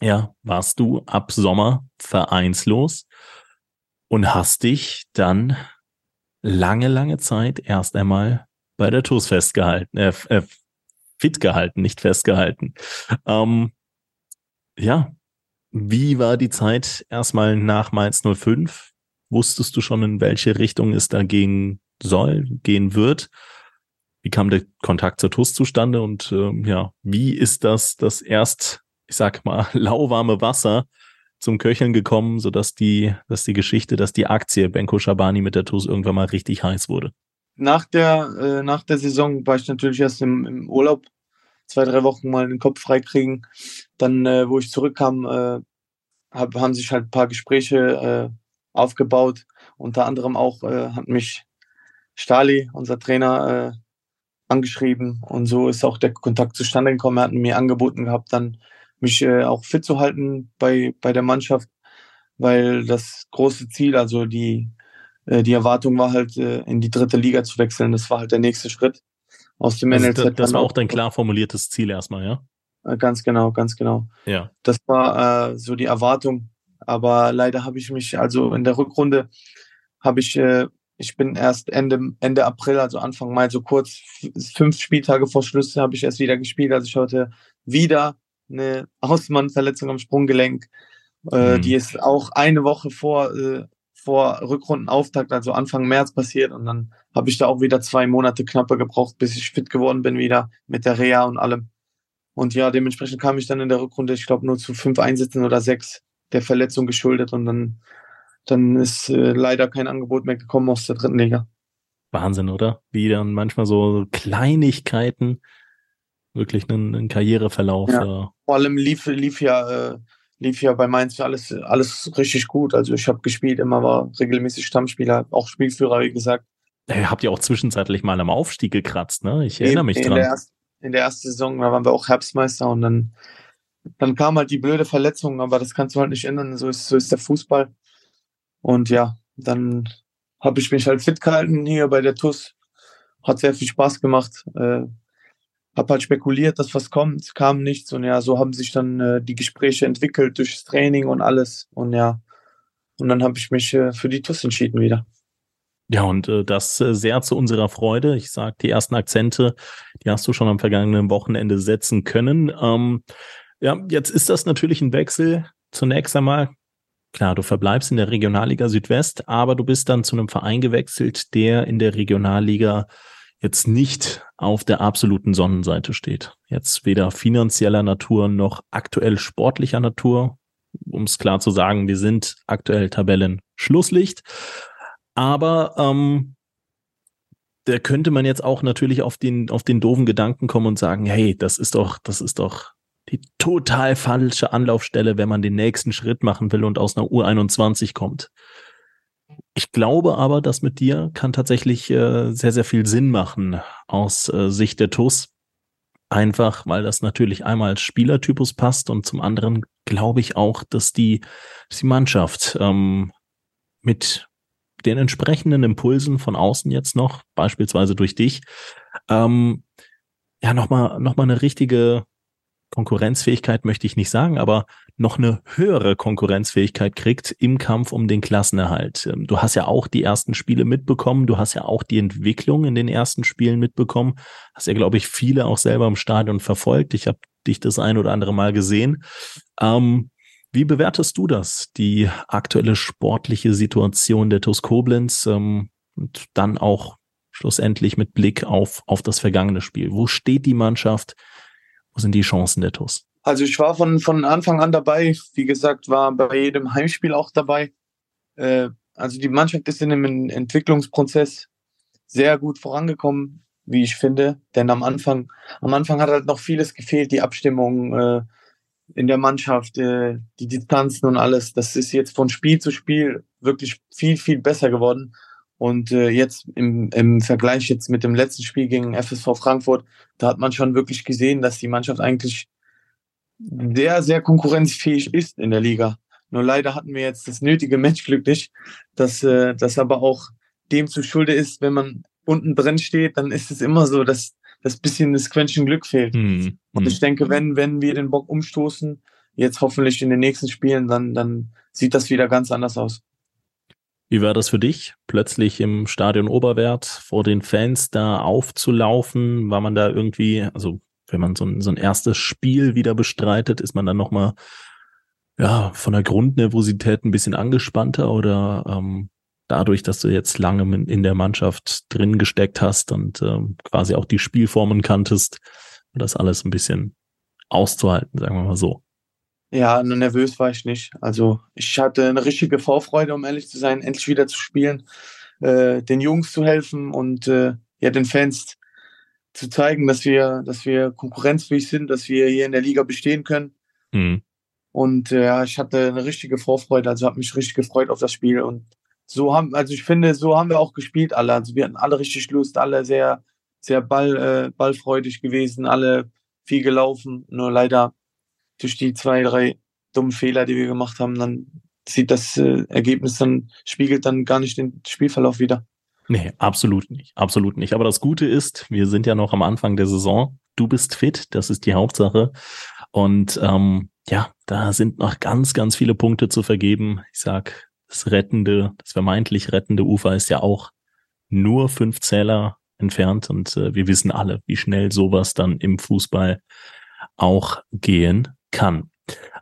ja, warst du ab Sommer vereinslos und hast dich dann lange, lange Zeit erst einmal bei der TUS festgehalten, äh, äh, fit gehalten, nicht festgehalten. Ähm, ja, wie war die Zeit erstmal nach Mainz 05? Wusstest du schon, in welche Richtung es da gehen soll, gehen wird? Wie kam der Kontakt zur TUS zustande und ähm, ja, wie ist das, das erst, ich sag mal, lauwarme Wasser zum Köcheln gekommen, sodass die, dass die Geschichte, dass die Aktie Benko Shabani mit der TUS irgendwann mal richtig heiß wurde? Nach der, äh, nach der Saison war ich natürlich erst im, im Urlaub, zwei, drei Wochen mal den Kopf freikriegen. Dann, äh, wo ich zurückkam, äh, hab, haben sich halt ein paar Gespräche äh, aufgebaut. Unter anderem auch äh, hat mich Stali, unser Trainer, äh, angeschrieben und so ist auch der Kontakt zustande gekommen. Er hat mir angeboten gehabt, dann mich äh, auch fit zu halten bei, bei der Mannschaft, weil das große Ziel, also die, äh, die Erwartung war halt, äh, in die dritte Liga zu wechseln. Das war halt der nächste Schritt. aus dem Also NLZ. das, war auch dein klar formuliertes Ziel erstmal, ja? Äh, Ganz genau, ganz genau. Ja. Das war äh, so die Erwartung. Aber leider habe ich mich, also in der Rückrunde habe ich, äh, ich bin erst Ende, Ende April, also Anfang Mai, so kurz fünf Spieltage vor Schluss habe ich erst wieder gespielt. Also ich hatte wieder eine Außenmannverletzung am Sprunggelenk. Äh, Mhm. Die ist auch eine Woche vor, äh, vor Rückrundenauftakt, also Anfang März passiert. Und dann habe ich da auch wieder zwei Monate knappe gebraucht, bis ich fit geworden bin wieder mit der Reha und allem. Und ja, dementsprechend kam ich dann in der Rückrunde, ich glaube, nur zu fünf Einsätzen oder sechs der Verletzung geschuldet. Und dann, dann ist äh, leider kein Angebot mehr gekommen aus der dritten Liga. Wahnsinn, oder? Wie dann manchmal so Kleinigkeiten wirklich einen, einen Karriereverlauf. Ja. Äh, Vor allem lief, lief ja, äh, lief ja bei Mainz alles, alles richtig gut. Also ich habe gespielt, immer war regelmäßig Stammspieler, auch Spielführer, wie gesagt. ihr habt ja auch zwischenzeitlich mal am Aufstieg gekratzt, ne? Ich erinnere mich in dran. Der ersten, in der ersten Saison, da waren wir auch Herbstmeister und dann, dann kam halt die blöde Verletzung, aber das kannst du halt nicht ändern. So ist, so ist der Fußball. Und ja, dann habe ich mich halt fit gehalten hier bei der TUS. Hat sehr viel Spaß gemacht. Äh, hab halt spekuliert, dass was kommt, kam nichts und ja, so haben sich dann äh, die Gespräche entwickelt durchs Training und alles und ja, und dann habe ich mich äh, für die TUS entschieden wieder. Ja, und äh, das äh, sehr zu unserer Freude. Ich sag, die ersten Akzente, die hast du schon am vergangenen Wochenende setzen können. Ähm, ja, jetzt ist das natürlich ein Wechsel. Zunächst einmal, klar, du verbleibst in der Regionalliga Südwest, aber du bist dann zu einem Verein gewechselt, der in der Regionalliga jetzt nicht auf der absoluten Sonnenseite steht. Jetzt weder finanzieller Natur noch aktuell sportlicher Natur. Um es klar zu sagen, wir sind aktuell Tabellen Schlusslicht. Aber ähm, da könnte man jetzt auch natürlich auf den, auf den doofen Gedanken kommen und sagen, hey, das ist doch, das ist doch die total falsche Anlaufstelle, wenn man den nächsten Schritt machen will und aus einer U21 kommt. Ich glaube aber, dass mit dir kann tatsächlich äh, sehr, sehr viel Sinn machen aus äh, Sicht der TUS. Einfach, weil das natürlich einmal als Spielertypus passt und zum anderen glaube ich auch, dass die, dass die Mannschaft ähm, mit den entsprechenden Impulsen von außen jetzt noch, beispielsweise durch dich, ähm, ja, nochmal noch mal eine richtige Konkurrenzfähigkeit möchte ich nicht sagen, aber noch eine höhere Konkurrenzfähigkeit kriegt im Kampf um den Klassenerhalt. Ähm, Du hast ja auch die ersten Spiele mitbekommen, du hast ja auch die Entwicklung in den ersten Spielen mitbekommen, hast ja, glaube ich, viele auch selber im Stadion verfolgt. Ich habe dich das ein oder andere Mal gesehen. Ähm, wie bewertest du das, die aktuelle sportliche Situation der TuS Koblenz ähm, und dann auch schlussendlich mit Blick auf, auf das vergangene Spiel? Wo steht die Mannschaft? Wo sind die Chancen der TuS? Also ich war von, von Anfang an dabei. Wie gesagt, war bei jedem Heimspiel auch dabei. Äh, also die Mannschaft ist in einem Entwicklungsprozess sehr gut vorangekommen, wie ich finde. Denn am Anfang, am Anfang hat halt noch vieles gefehlt, die Abstimmung äh, in der Mannschaft, äh, die Distanzen und alles. Das ist jetzt von Spiel zu Spiel wirklich viel, viel besser geworden. Und äh, jetzt im, im Vergleich jetzt mit dem letzten Spiel gegen FSV Frankfurt, da hat man schon wirklich gesehen, dass die Mannschaft eigentlich sehr, sehr konkurrenzfähig ist in der Liga. Nur leider hatten wir jetzt das nötige Menschglück nicht, dass äh, das aber auch dem zu Schulde ist, wenn man unten drin steht, dann ist es immer so, dass das bisschen das Quäntchen Glück fehlt. Hm, Und hm. ich denke, wenn, wenn wir den Bock umstoßen, jetzt hoffentlich in den nächsten Spielen, dann, dann sieht das wieder ganz anders aus. Wie war das für dich, plötzlich im Stadion Oberwert vor den Fans da aufzulaufen? War man da irgendwie, also wenn man so ein, so ein erstes Spiel wieder bestreitet, ist man dann nochmal ja, von der Grundnervosität ein bisschen angespannter oder ähm, dadurch, dass du jetzt lange in der Mannschaft drin gesteckt hast und ähm, quasi auch die Spielformen kanntest, das alles ein bisschen auszuhalten, sagen wir mal so. Ja, nur nervös war ich nicht. Also ich hatte eine richtige Vorfreude, um ehrlich zu sein, endlich wieder zu spielen, äh, den Jungs zu helfen und äh, ja den Fans zu zeigen, dass wir, dass wir konkurrenzfähig sind, dass wir hier in der Liga bestehen können. Hm. Und äh, ja, ich hatte eine richtige Vorfreude, also habe mich richtig gefreut auf das Spiel. Und so haben, also ich finde, so haben wir auch gespielt alle. Also wir hatten alle richtig Lust, alle sehr, sehr ball, äh, ballfreudig gewesen, alle viel gelaufen. Nur leider durch die zwei, drei dummen Fehler, die wir gemacht haben, dann sieht das äh, Ergebnis dann, spiegelt dann gar nicht den Spielverlauf wieder. Nee, absolut nicht. Absolut nicht. Aber das Gute ist, wir sind ja noch am Anfang der Saison. Du bist fit, das ist die Hauptsache. Und ähm, ja, da sind noch ganz, ganz viele Punkte zu vergeben. Ich sag, das rettende, das vermeintlich rettende Ufer ist ja auch nur fünf Zähler entfernt und äh, wir wissen alle, wie schnell sowas dann im Fußball auch gehen kann.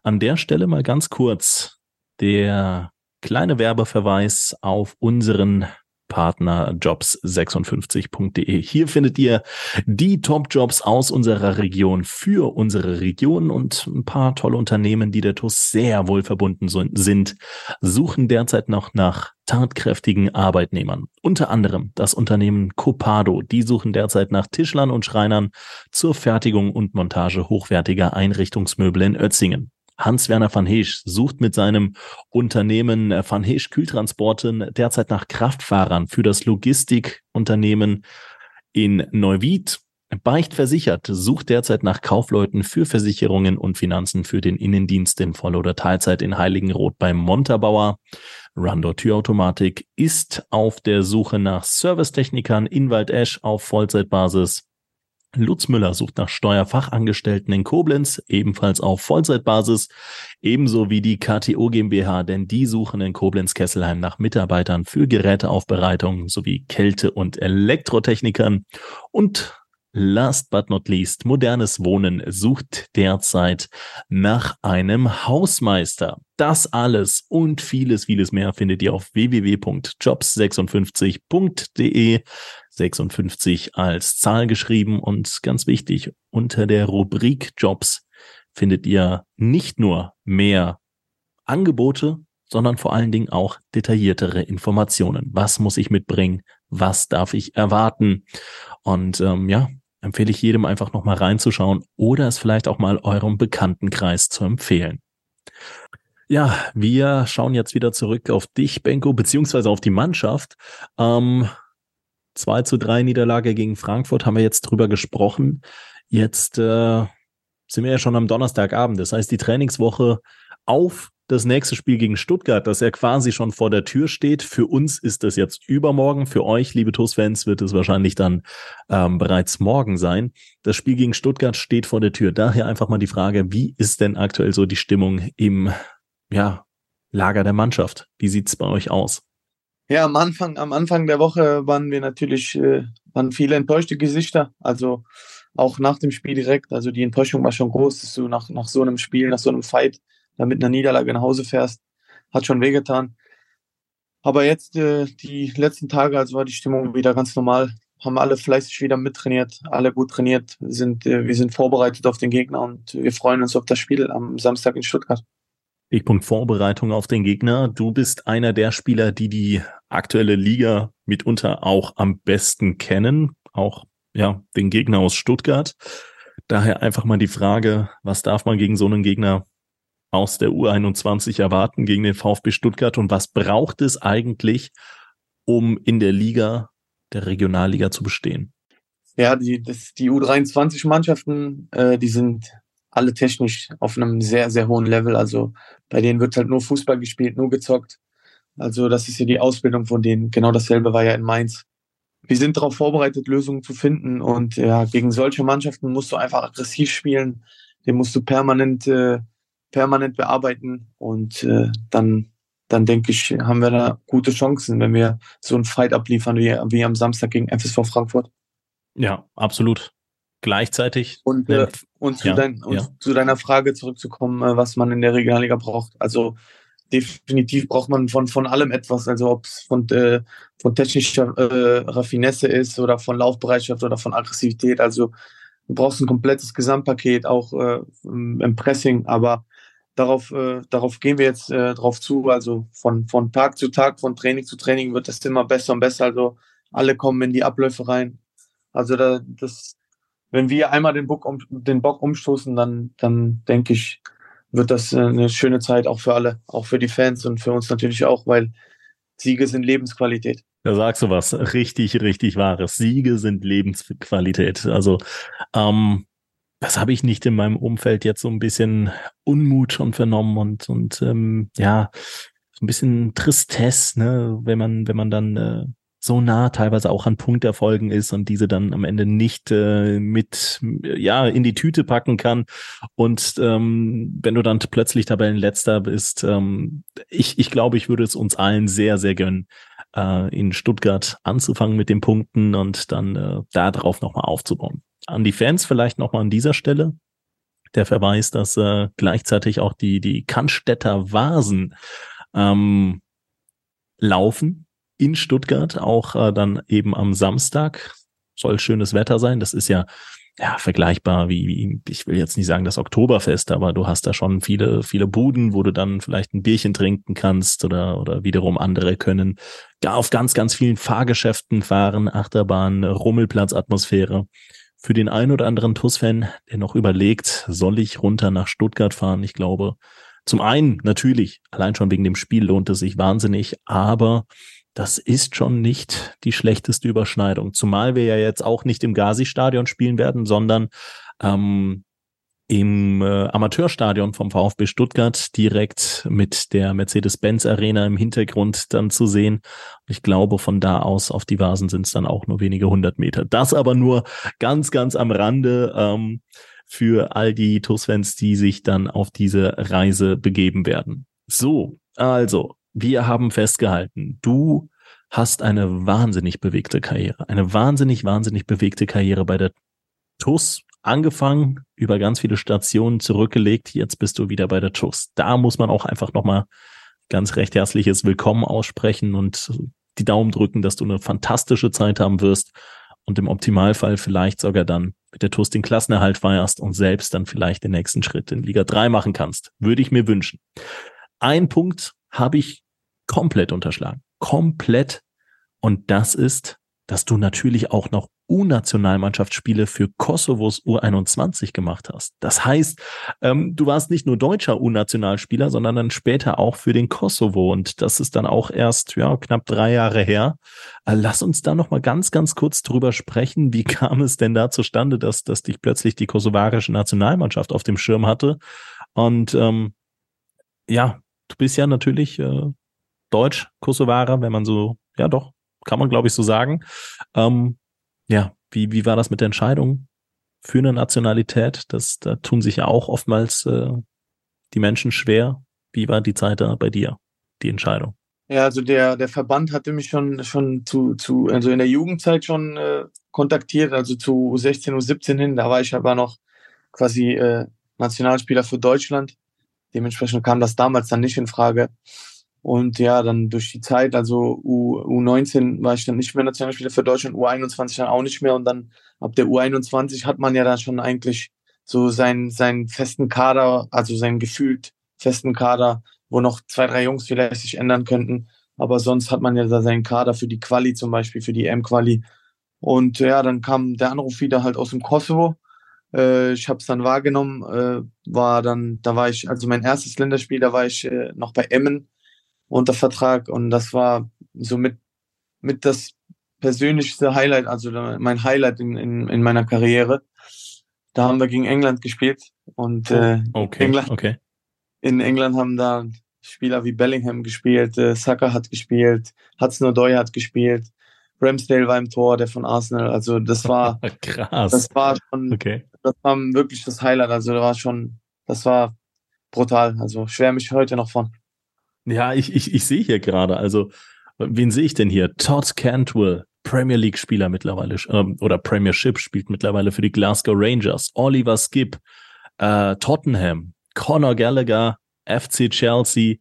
An der Stelle mal ganz kurz der kleine Werbeverweis auf unseren Partner jobs56.de. Hier findet ihr die Top-Jobs aus unserer Region für unsere Region und ein paar tolle Unternehmen, die der TUS sehr wohl verbunden sind, suchen derzeit noch nach tatkräftigen Arbeitnehmern. Unter anderem das Unternehmen Copado. Die suchen derzeit nach Tischlern und Schreinern zur Fertigung und Montage hochwertiger Einrichtungsmöbel in Ötzingen. Hans-Werner van Heesch sucht mit seinem Unternehmen äh, Van Heesch Kühltransporten derzeit nach Kraftfahrern für das Logistikunternehmen in Neuwied. Beicht versichert sucht derzeit nach Kaufleuten für Versicherungen und Finanzen für den Innendienst in Voll- oder Teilzeit in Heiligenroth beim Montabauer. Randor Türautomatik ist auf der Suche nach Servicetechnikern in Waldesch auf Vollzeitbasis. Lutz Müller sucht nach Steuerfachangestellten in Koblenz, ebenfalls auf Vollzeitbasis, ebenso wie die KTO GmbH, denn die suchen in Koblenz-Kesselheim nach Mitarbeitern für Geräteaufbereitung sowie Kälte- und Elektrotechnikern. Und last but not least, modernes Wohnen sucht derzeit nach einem Hausmeister. Das alles und vieles, vieles mehr findet ihr auf www.jobs56.de. 56 als Zahl geschrieben und ganz wichtig, unter der Rubrik Jobs findet ihr nicht nur mehr Angebote, sondern vor allen Dingen auch detailliertere Informationen. Was muss ich mitbringen? Was darf ich erwarten? Und ähm, ja, empfehle ich jedem einfach nochmal reinzuschauen oder es vielleicht auch mal eurem Bekanntenkreis zu empfehlen. Ja, wir schauen jetzt wieder zurück auf dich, Benko, beziehungsweise auf die Mannschaft. Ähm, 2 zu 3 Niederlage gegen Frankfurt haben wir jetzt drüber gesprochen. Jetzt äh, sind wir ja schon am Donnerstagabend. Das heißt, die Trainingswoche auf das nächste Spiel gegen Stuttgart, das ja quasi schon vor der Tür steht. Für uns ist das jetzt übermorgen. Für euch, liebe TUS-Fans, wird es wahrscheinlich dann ähm, bereits morgen sein. Das Spiel gegen Stuttgart steht vor der Tür. Daher einfach mal die Frage, wie ist denn aktuell so die Stimmung im ja, Lager der Mannschaft? Wie sieht's bei euch aus? Ja, am Anfang, am Anfang der Woche waren wir natürlich, äh, waren viele enttäuschte Gesichter. Also auch nach dem Spiel direkt. Also die Enttäuschung war schon groß, dass du nach, nach so einem Spiel, nach so einem Fight, da mit einer Niederlage nach Hause fährst. Hat schon wehgetan. Aber jetzt, äh, die letzten Tage, also war die Stimmung wieder ganz normal. Haben alle fleißig wieder mittrainiert, alle gut trainiert, sind, äh, wir sind vorbereitet auf den Gegner und wir freuen uns auf das Spiel am Samstag in Stuttgart. Stichpunkt Vorbereitung auf den Gegner. Du bist einer der Spieler, die die aktuelle Liga mitunter auch am besten kennen, auch ja den Gegner aus Stuttgart. Daher einfach mal die Frage, was darf man gegen so einen Gegner aus der U21 erwarten gegen den VfB Stuttgart und was braucht es eigentlich, um in der Liga, der Regionalliga zu bestehen? Ja, die, das, die U23-Mannschaften, äh, die sind alle technisch auf einem sehr, sehr hohen Level. Also bei denen wird halt nur Fußball gespielt, nur gezockt. Also das ist ja die Ausbildung von denen. Genau dasselbe war ja in Mainz. Wir sind darauf vorbereitet, Lösungen zu finden. Und ja, gegen solche Mannschaften musst du einfach aggressiv spielen. Den musst du permanent, äh, permanent bearbeiten. Und äh, dann, dann denke ich, haben wir da gute Chancen, wenn wir so einen Fight abliefern wie, wie am Samstag gegen FSV Frankfurt. Ja, absolut gleichzeitig. Und, äh, und, zu, ja, dein, und ja. zu, deiner Frage zurückzukommen, äh, was man in der Regionalliga braucht. Also definitiv braucht man von, von allem etwas, also ob es von, äh, von technischer äh, Raffinesse ist oder von Laufbereitschaft oder von Aggressivität. Also du brauchst ein komplettes Gesamtpaket, auch äh, im Pressing, aber darauf, äh, darauf gehen wir jetzt äh, drauf zu. Also von, von Tag zu Tag, von Training zu Training wird das immer besser und besser. Also alle kommen in die Abläufe rein. Also da, das, wenn wir einmal den Bock, um, den Bock umstoßen, dann, dann denke ich, wird das äh, eine schöne Zeit auch für alle, auch für die Fans und für uns natürlich auch, weil Siege sind Lebensqualität. Da sagst du was richtig, richtig Wahres. Siege sind Lebensqualität. Also ähm, das habe ich nicht in meinem Umfeld jetzt so ein bisschen Unmut schon vernommen und und ähm, ja so ein bisschen Tristesse, ne, wenn man wenn man dann äh, so nah teilweise auch an Punkterfolgen ist und diese dann am Ende nicht äh, mit ja in die Tüte packen kann und ähm, wenn du dann plötzlich Tabellenletzter bist, ähm, ich ich glaube, ich würde es uns allen sehr sehr gönnen, äh, in Stuttgart anzufangen mit den Punkten und dann äh, darauf nochmal aufzubauen. An die Fans vielleicht nochmal an dieser Stelle der Verweis, dass äh, gleichzeitig auch die die Cannstätter Vasen ähm, laufen in Stuttgart, auch äh, dann eben am Samstag. Soll schönes Wetter sein. Das ist ja ja, vergleichbar wie, wie, ich will jetzt nicht sagen das Oktoberfest, aber du hast da schon viele, viele Buden, wo du dann vielleicht ein Bierchen trinken kannst oder, oder wiederum andere können gar auf ganz, ganz vielen Fahrgeschäften fahren, Achterbahn, Rummelplatzatmosphäre. Für den einen oder anderen TUS-Fan, der noch überlegt, soll ich runter nach Stuttgart fahren? Ich glaube, zum einen natürlich, allein schon wegen dem Spiel lohnt es sich wahnsinnig, aber das ist schon nicht die schlechteste Überschneidung. Zumal wir ja jetzt auch nicht im Gazi-Stadion spielen werden, sondern ähm, im äh, Amateurstadion vom VfB Stuttgart direkt mit der Mercedes-Benz Arena im Hintergrund dann zu sehen. Ich glaube, von da aus auf die Vasen sind es dann auch nur wenige hundert Meter. Das aber nur ganz, ganz am Rande ähm, für all die TUS-Fans, die sich dann auf diese Reise begeben werden. So, also wir haben festgehalten, du hast eine wahnsinnig bewegte Karriere, eine wahnsinnig, wahnsinnig bewegte Karriere bei der TUS angefangen, über ganz viele Stationen zurückgelegt, jetzt bist du wieder bei der TUS. Da muss man auch einfach nochmal ganz recht herzliches Willkommen aussprechen und die Daumen drücken, dass du eine fantastische Zeit haben wirst und im Optimalfall vielleicht sogar dann mit der TUS den Klassenerhalt feierst und selbst dann vielleicht den nächsten Schritt in Liga 3 machen kannst. Würde ich mir wünschen. Ein Punkt habe ich komplett unterschlagen. Komplett. Und das ist, dass du natürlich auch noch U-Nationalmannschaftsspiele für Kosovos U21 gemacht hast. Das heißt, ähm, du warst nicht nur deutscher U-Nationalspieler, sondern dann später auch für den Kosovo. Und das ist dann auch erst ja, knapp drei Jahre her. Äh, lass uns da noch mal ganz, ganz kurz drüber sprechen. Wie kam es denn da zustande, dass, dass dich plötzlich die kosovarische Nationalmannschaft auf dem Schirm hatte? Und ähm, ja, du bist ja natürlich äh, Deutsch-Kosovarer, wenn man so, ja doch, kann man glaube ich so sagen. Ähm, ja, wie, wie war das mit der Entscheidung für eine Nationalität? Das, da tun sich ja auch oftmals äh, die Menschen schwer. Wie war die Zeit da bei dir, die Entscheidung? Ja, also der, der Verband hatte mich schon, schon zu, zu, also in der Jugendzeit schon äh, kontaktiert, also zu U16, U17 hin. Da war ich aber noch quasi äh, Nationalspieler für Deutschland. Dementsprechend kam das damals dann nicht in Frage. Und ja, dann durch die Zeit, also U, U19 war ich dann nicht mehr Nationalspieler für Deutschland, U21 dann auch nicht mehr. Und dann ab der U21 hat man ja dann schon eigentlich so seinen, seinen festen Kader, also seinen gefühlt festen Kader, wo noch zwei, drei Jungs vielleicht sich ändern könnten. Aber sonst hat man ja da seinen Kader für die Quali zum Beispiel, für die M-Quali. Und ja, dann kam der Anruf wieder halt aus dem Kosovo. Äh, ich habe es dann wahrgenommen, äh, war dann, da war ich, also mein erstes Länderspiel, da war ich äh, noch bei Emmen unter Vertrag und das war somit mit das persönlichste Highlight, also mein Highlight in, in, in meiner Karriere. Da haben wir gegen England gespielt und äh, okay, England, okay. in England haben da Spieler wie Bellingham gespielt, äh, Saka hat gespielt, Hudson Odoi hat gespielt, Ramsdale war im Tor, der von Arsenal. Also das war krass. Das war schon, okay. das war wirklich das Highlight. Also das war schon, das war brutal. Also schwärme ich heute noch von. Ja, ich, ich, ich sehe hier gerade, also, wen sehe ich denn hier? Todd Cantwell, Premier League Spieler mittlerweile, ähm, oder Premiership spielt mittlerweile für die Glasgow Rangers. Oliver Skip, äh, Tottenham, Conor Gallagher, FC Chelsea,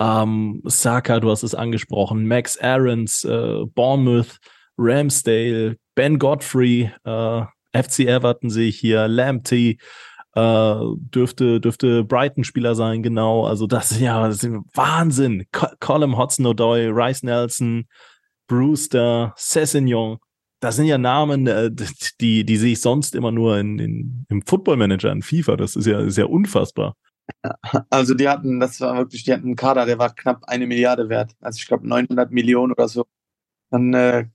ähm, Saka, du hast es angesprochen, Max Aarons, äh, Bournemouth, Ramsdale, Ben Godfrey, äh, FC Everton sehe ich hier, Lamptey, äh, dürfte, dürfte Brighton-Spieler sein, genau. Also das ja das ist Wahnsinn. Co Colin Hudson-Odoi, Rice Nelson, Brewster, Sessignon. Das sind ja Namen, äh, die, die sehe ich sonst immer nur in, in, im Football-Manager, in FIFA. Das ist ja, ist ja unfassbar. Also die hatten, das war wirklich, die hatten einen Kader, der war knapp eine Milliarde wert. Also ich glaube 900 Millionen oder so. Dann äh,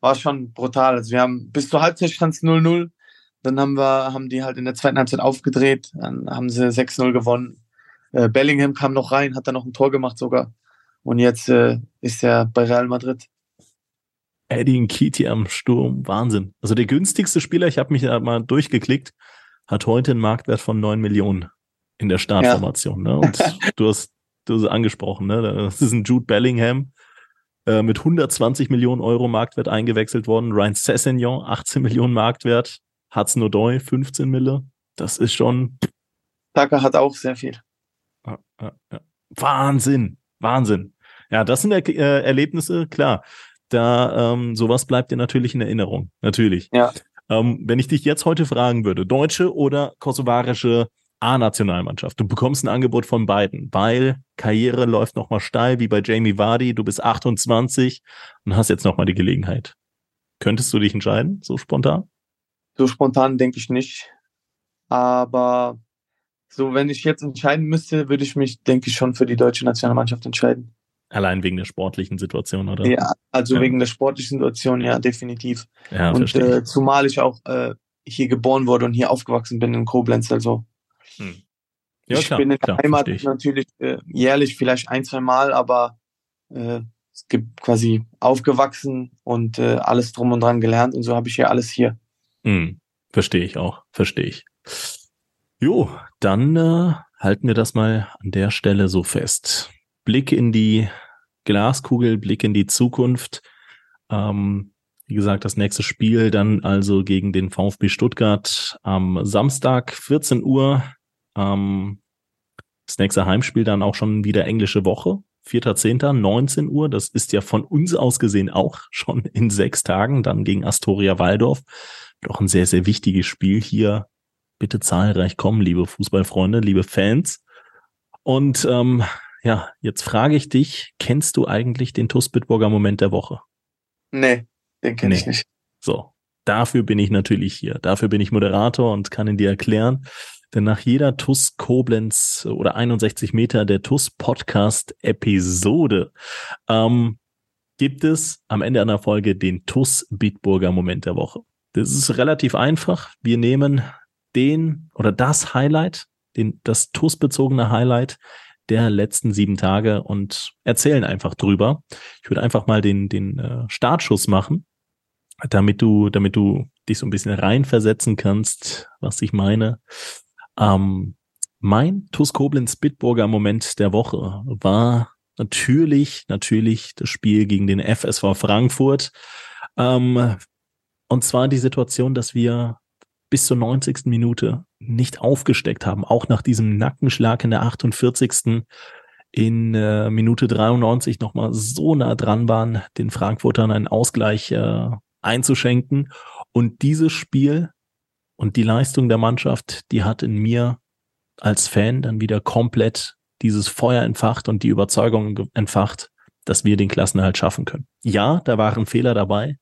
war schon brutal. Also wir haben bis zur Halbzeit stand es 0-0 dann haben wir, haben die halt in der zweiten Halbzeit aufgedreht, dann haben sie 6-0 gewonnen. Äh, Bellingham kam noch rein, hat dann noch ein Tor gemacht sogar. Und jetzt äh, ist er bei Real Madrid. Eddie Nkiti am Sturm, Wahnsinn. Also der günstigste Spieler, ich habe mich da mal durchgeklickt, hat heute einen Marktwert von neun Millionen in der Startformation. Ja. Ne? Und du hast, du hast angesprochen, ne? das ist ein Jude Bellingham äh, mit 120 Millionen Euro Marktwert eingewechselt worden. Ryan Sessegnon, 18 Millionen Marktwert. Hudson O'Doy, 15 Mille. Das ist schon. Tucker hat auch sehr viel. Wahnsinn, Wahnsinn. Ja, das sind er äh, Erlebnisse, klar. Da ähm, sowas bleibt dir natürlich in Erinnerung, natürlich. Ja. Ähm, wenn ich dich jetzt heute fragen würde, deutsche oder kosovarische A-Nationalmannschaft, du bekommst ein Angebot von beiden, weil Karriere läuft nochmal steil, wie bei Jamie Vardy, du bist 28 und hast jetzt nochmal die Gelegenheit. Könntest du dich entscheiden, so spontan? So spontan denke ich nicht. Aber so, wenn ich jetzt entscheiden müsste, würde ich mich, denke ich, schon für die deutsche Nationalmannschaft entscheiden. Allein wegen der sportlichen Situation, oder? Ja, also ja. wegen der sportlichen Situation, ja, definitiv. Ja, und äh, zumal ich auch äh, hier geboren wurde und hier aufgewachsen bin in Koblenz, also. Hm. Ja, ich klar, bin in der Heimat natürlich äh, jährlich vielleicht ein, zwei Mal, aber äh, es gibt quasi aufgewachsen und äh, alles drum und dran gelernt und so habe ich ja alles hier. Hm. Verstehe ich auch, verstehe ich. Jo, dann äh, halten wir das mal an der Stelle so fest. Blick in die Glaskugel, Blick in die Zukunft. Ähm, wie gesagt, das nächste Spiel dann also gegen den VfB Stuttgart am Samstag 14 Uhr. Ähm, das nächste Heimspiel dann auch schon wieder englische Woche. 4.10. 19 Uhr. Das ist ja von uns aus gesehen auch schon in sechs Tagen dann gegen Astoria Waldorf. Doch ein sehr, sehr wichtiges Spiel hier. Bitte zahlreich kommen, liebe Fußballfreunde, liebe Fans. Und ähm, ja, jetzt frage ich dich, kennst du eigentlich den TUS Bitburger Moment der Woche? Nee, den kenne nee. ich nicht. So, dafür bin ich natürlich hier. Dafür bin ich Moderator und kann ihn dir erklären. Denn nach jeder TUS Koblenz oder 61 Meter der TUS Podcast Episode ähm, gibt es am Ende einer Folge den TUS Bitburger Moment der Woche. Das ist relativ einfach. Wir nehmen den oder das Highlight, den, das TUS-bezogene Highlight der letzten sieben Tage und erzählen einfach drüber. Ich würde einfach mal den, den äh, Startschuss machen, damit du, damit du dich so ein bisschen reinversetzen kannst, was ich meine. Ähm, mein TUS Koblenz Bitburger Moment der Woche war natürlich, natürlich das Spiel gegen den FSV Frankfurt. Ähm, und zwar die Situation, dass wir bis zur 90. Minute nicht aufgesteckt haben, auch nach diesem Nackenschlag in der 48. in äh, Minute 93 nochmal so nah dran waren, den Frankfurtern einen Ausgleich äh, einzuschenken. Und dieses Spiel und die Leistung der Mannschaft, die hat in mir als Fan dann wieder komplett dieses Feuer entfacht und die Überzeugung entfacht, dass wir den Klassenerhalt schaffen können. Ja, da waren Fehler dabei,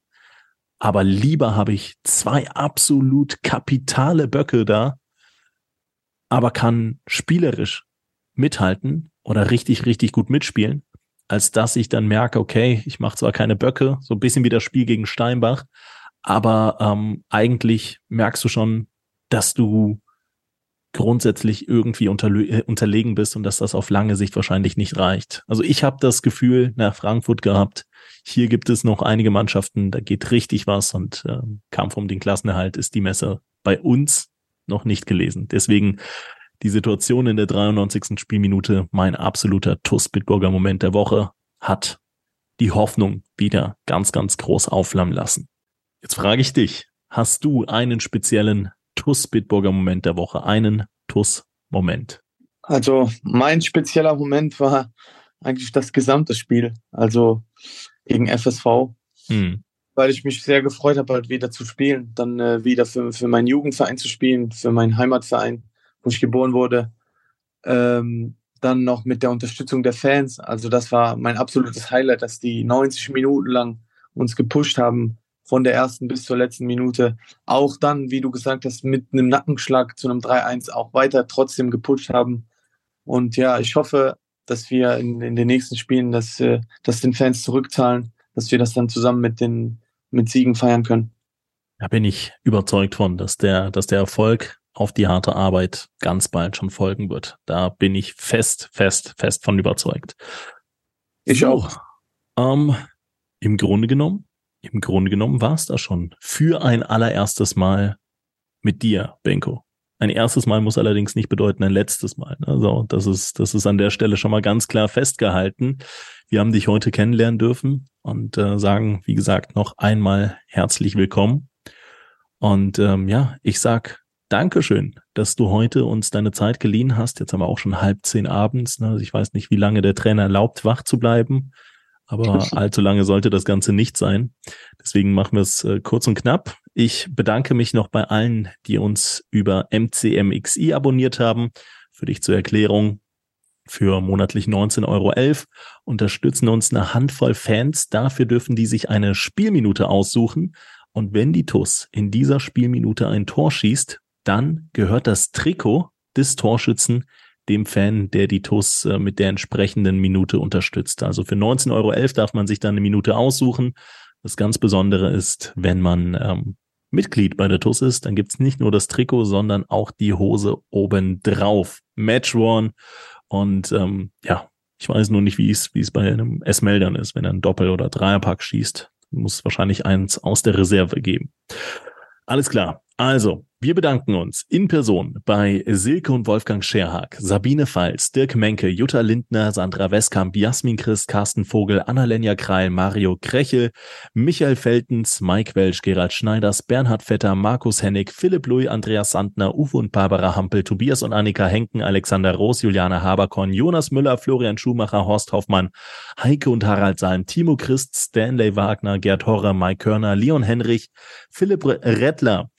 aber lieber habe ich zwei absolut kapitale Böcke da, aber kann spielerisch mithalten oder richtig, richtig gut mitspielen, als dass ich dann merke, okay, ich mache zwar keine Böcke, so ein bisschen wie das Spiel gegen Steinbach, aber ähm, eigentlich merkst du schon, dass du grundsätzlich irgendwie unterle unterlegen bist und dass das auf lange Sicht wahrscheinlich nicht reicht. Also ich habe das Gefühl nach Frankfurt gehabt, hier gibt es noch einige Mannschaften, da geht richtig was und äh, Kampf um den Klassenerhalt ist die Messe bei uns noch nicht gelesen. Deswegen die Situation in der 93. Spielminute, mein absoluter TUS Bitburger Moment der Woche, hat die Hoffnung wieder ganz, ganz groß aufflammen lassen. Jetzt frage ich dich, hast du einen speziellen TUS Bitburger Moment der Woche, einen TUS Moment? Also mein spezieller Moment war eigentlich das gesamte Spiel. Also gegen FSV, hm. weil ich mich sehr gefreut habe, halt wieder zu spielen, dann äh, wieder für, für meinen Jugendverein zu spielen, für meinen Heimatverein, wo ich geboren wurde. Ähm, dann noch mit der Unterstützung der Fans. Also das war mein absolutes Highlight, dass die 90 Minuten lang uns gepusht haben, von der ersten bis zur letzten Minute. Auch dann, wie du gesagt hast, mit einem Nackenschlag zu einem 3-1 auch weiter trotzdem gepusht haben. Und ja, ich hoffe, dass wir in, in den nächsten Spielen das, äh, das den Fans zurückzahlen, dass wir das dann zusammen mit den mit Siegen feiern können. Da bin ich überzeugt von, dass der, dass der Erfolg auf die harte Arbeit ganz bald schon folgen wird. Da bin ich fest, fest, fest von überzeugt. Ich so, auch. Ähm, Im Grunde genommen im Grunde genommen war es das schon. Für ein allererstes Mal mit dir, Benko. Ein erstes Mal muss allerdings nicht bedeuten ein letztes Mal. Also das ist, das ist an der Stelle schon mal ganz klar festgehalten. Wir haben dich heute kennenlernen dürfen und äh, sagen, wie gesagt, noch einmal herzlich willkommen. Und ähm, ja, ich sag Dankeschön, dass du heute uns deine Zeit geliehen hast. Jetzt haben wir auch schon halb zehn abends. Ne? Also ich weiß nicht, wie lange der Trainer erlaubt, wach zu bleiben. Aber allzu lange sollte das Ganze nicht sein. Deswegen machen wir es äh, kurz und knapp. Ich bedanke mich noch bei allen, die uns über MCMXI abonniert haben. Für dich zur Erklärung. Für monatlich 19,11 Euro unterstützen uns eine Handvoll Fans. Dafür dürfen die sich eine Spielminute aussuchen. Und wenn die TUS in dieser Spielminute ein Tor schießt, dann gehört das Trikot des Torschützen dem Fan, der die TUS äh, mit der entsprechenden Minute unterstützt. Also für 19,11 Euro darf man sich dann eine Minute aussuchen. Das ganz Besondere ist, wenn man ähm, Mitglied bei der TUS ist, dann gibt's nicht nur das Trikot, sondern auch die Hose obendrauf. Match One. Und ähm, ja, ich weiß nur nicht, wie es wie es bei einem S-Meldern ist, wenn er einen Doppel- oder Dreierpack schießt. Muss wahrscheinlich eins aus der Reserve geben. Alles klar. Also, wir bedanken uns in Person bei Silke und Wolfgang Scherhag, Sabine Pfalz, Dirk Menke, Jutta Lindner, Sandra Westkamp, Jasmin Christ, Carsten Vogel, Annalenja Kreil, Mario Krechel, Michael Feltens, Mike Welsch, Gerald Schneiders, Bernhard Vetter, Markus Hennig, Philipp Louis, Andreas Sandner, Uwe und Barbara Hampel, Tobias und Annika Henken, Alexander Roos, Juliane Haberkorn, Jonas Müller, Florian Schumacher, Horst Hoffmann, Heike und Harald Salm, Timo Christ, Stanley Wagner, Gerd Horrer, Mike Körner, Leon Henrich, Philipp Rettler,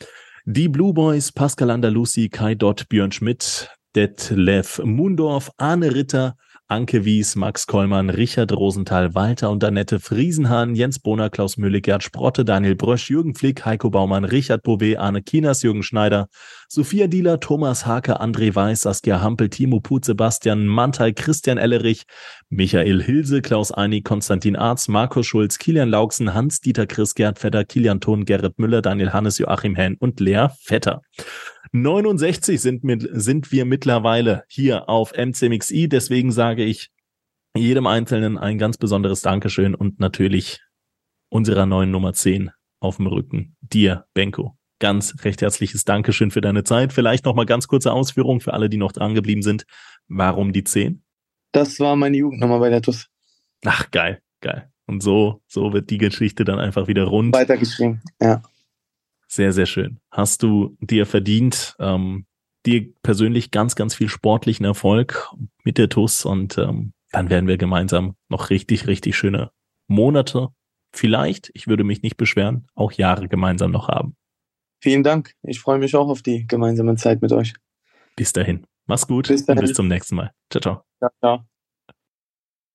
die Blue Boys, Pascal Andalusi, Kai Dott, Björn Schmidt, Detlef Mundorf, Arne Ritter, Anke Wies, Max Kollmann, Richard Rosenthal, Walter und Annette Friesenhahn, Jens Bohner, Klaus Mühle, Gerd Sprotte, Daniel Brösch, Jürgen Flick, Heiko Baumann, Richard Bouvet, Arne Kinas, Jürgen Schneider, Sophia Dieler, Thomas Hake, André Weiß, Saskia Hampel, Timo Put, Sebastian Mantai, Christian Ellerich, Michael Hilse, Klaus Eini, Konstantin Arz, Markus Schulz, Kilian Lauksen, Hans-Dieter Chris, Gerd Vetter, Kilian Thun, Gerrit Müller, Daniel Hannes, Joachim Henn und Lea Vetter. 69 sind, mit, sind wir mittlerweile hier auf MCMXI. Deswegen sage ich jedem Einzelnen ein ganz besonderes Dankeschön und natürlich unserer neuen Nummer 10 auf dem Rücken, dir, Benko. Ganz recht herzliches Dankeschön für deine Zeit. Vielleicht noch mal ganz kurze Ausführung für alle, die noch dran geblieben sind. Warum die 10? Das war meine Jugendnummer bei der TUS. Ach, geil, geil. Und so, so wird die Geschichte dann einfach wieder rund. Weitergeschrieben, ja. Sehr, sehr schön. Hast du dir verdient, ähm, dir persönlich ganz, ganz viel sportlichen Erfolg mit der TUS und ähm, dann werden wir gemeinsam noch richtig, richtig schöne Monate, vielleicht, ich würde mich nicht beschweren, auch Jahre gemeinsam noch haben. Vielen Dank. Ich freue mich auch auf die gemeinsame Zeit mit euch. Bis dahin. Mach's gut bis dahin. bis zum nächsten Mal. Ciao, ciao. Ciao, ciao.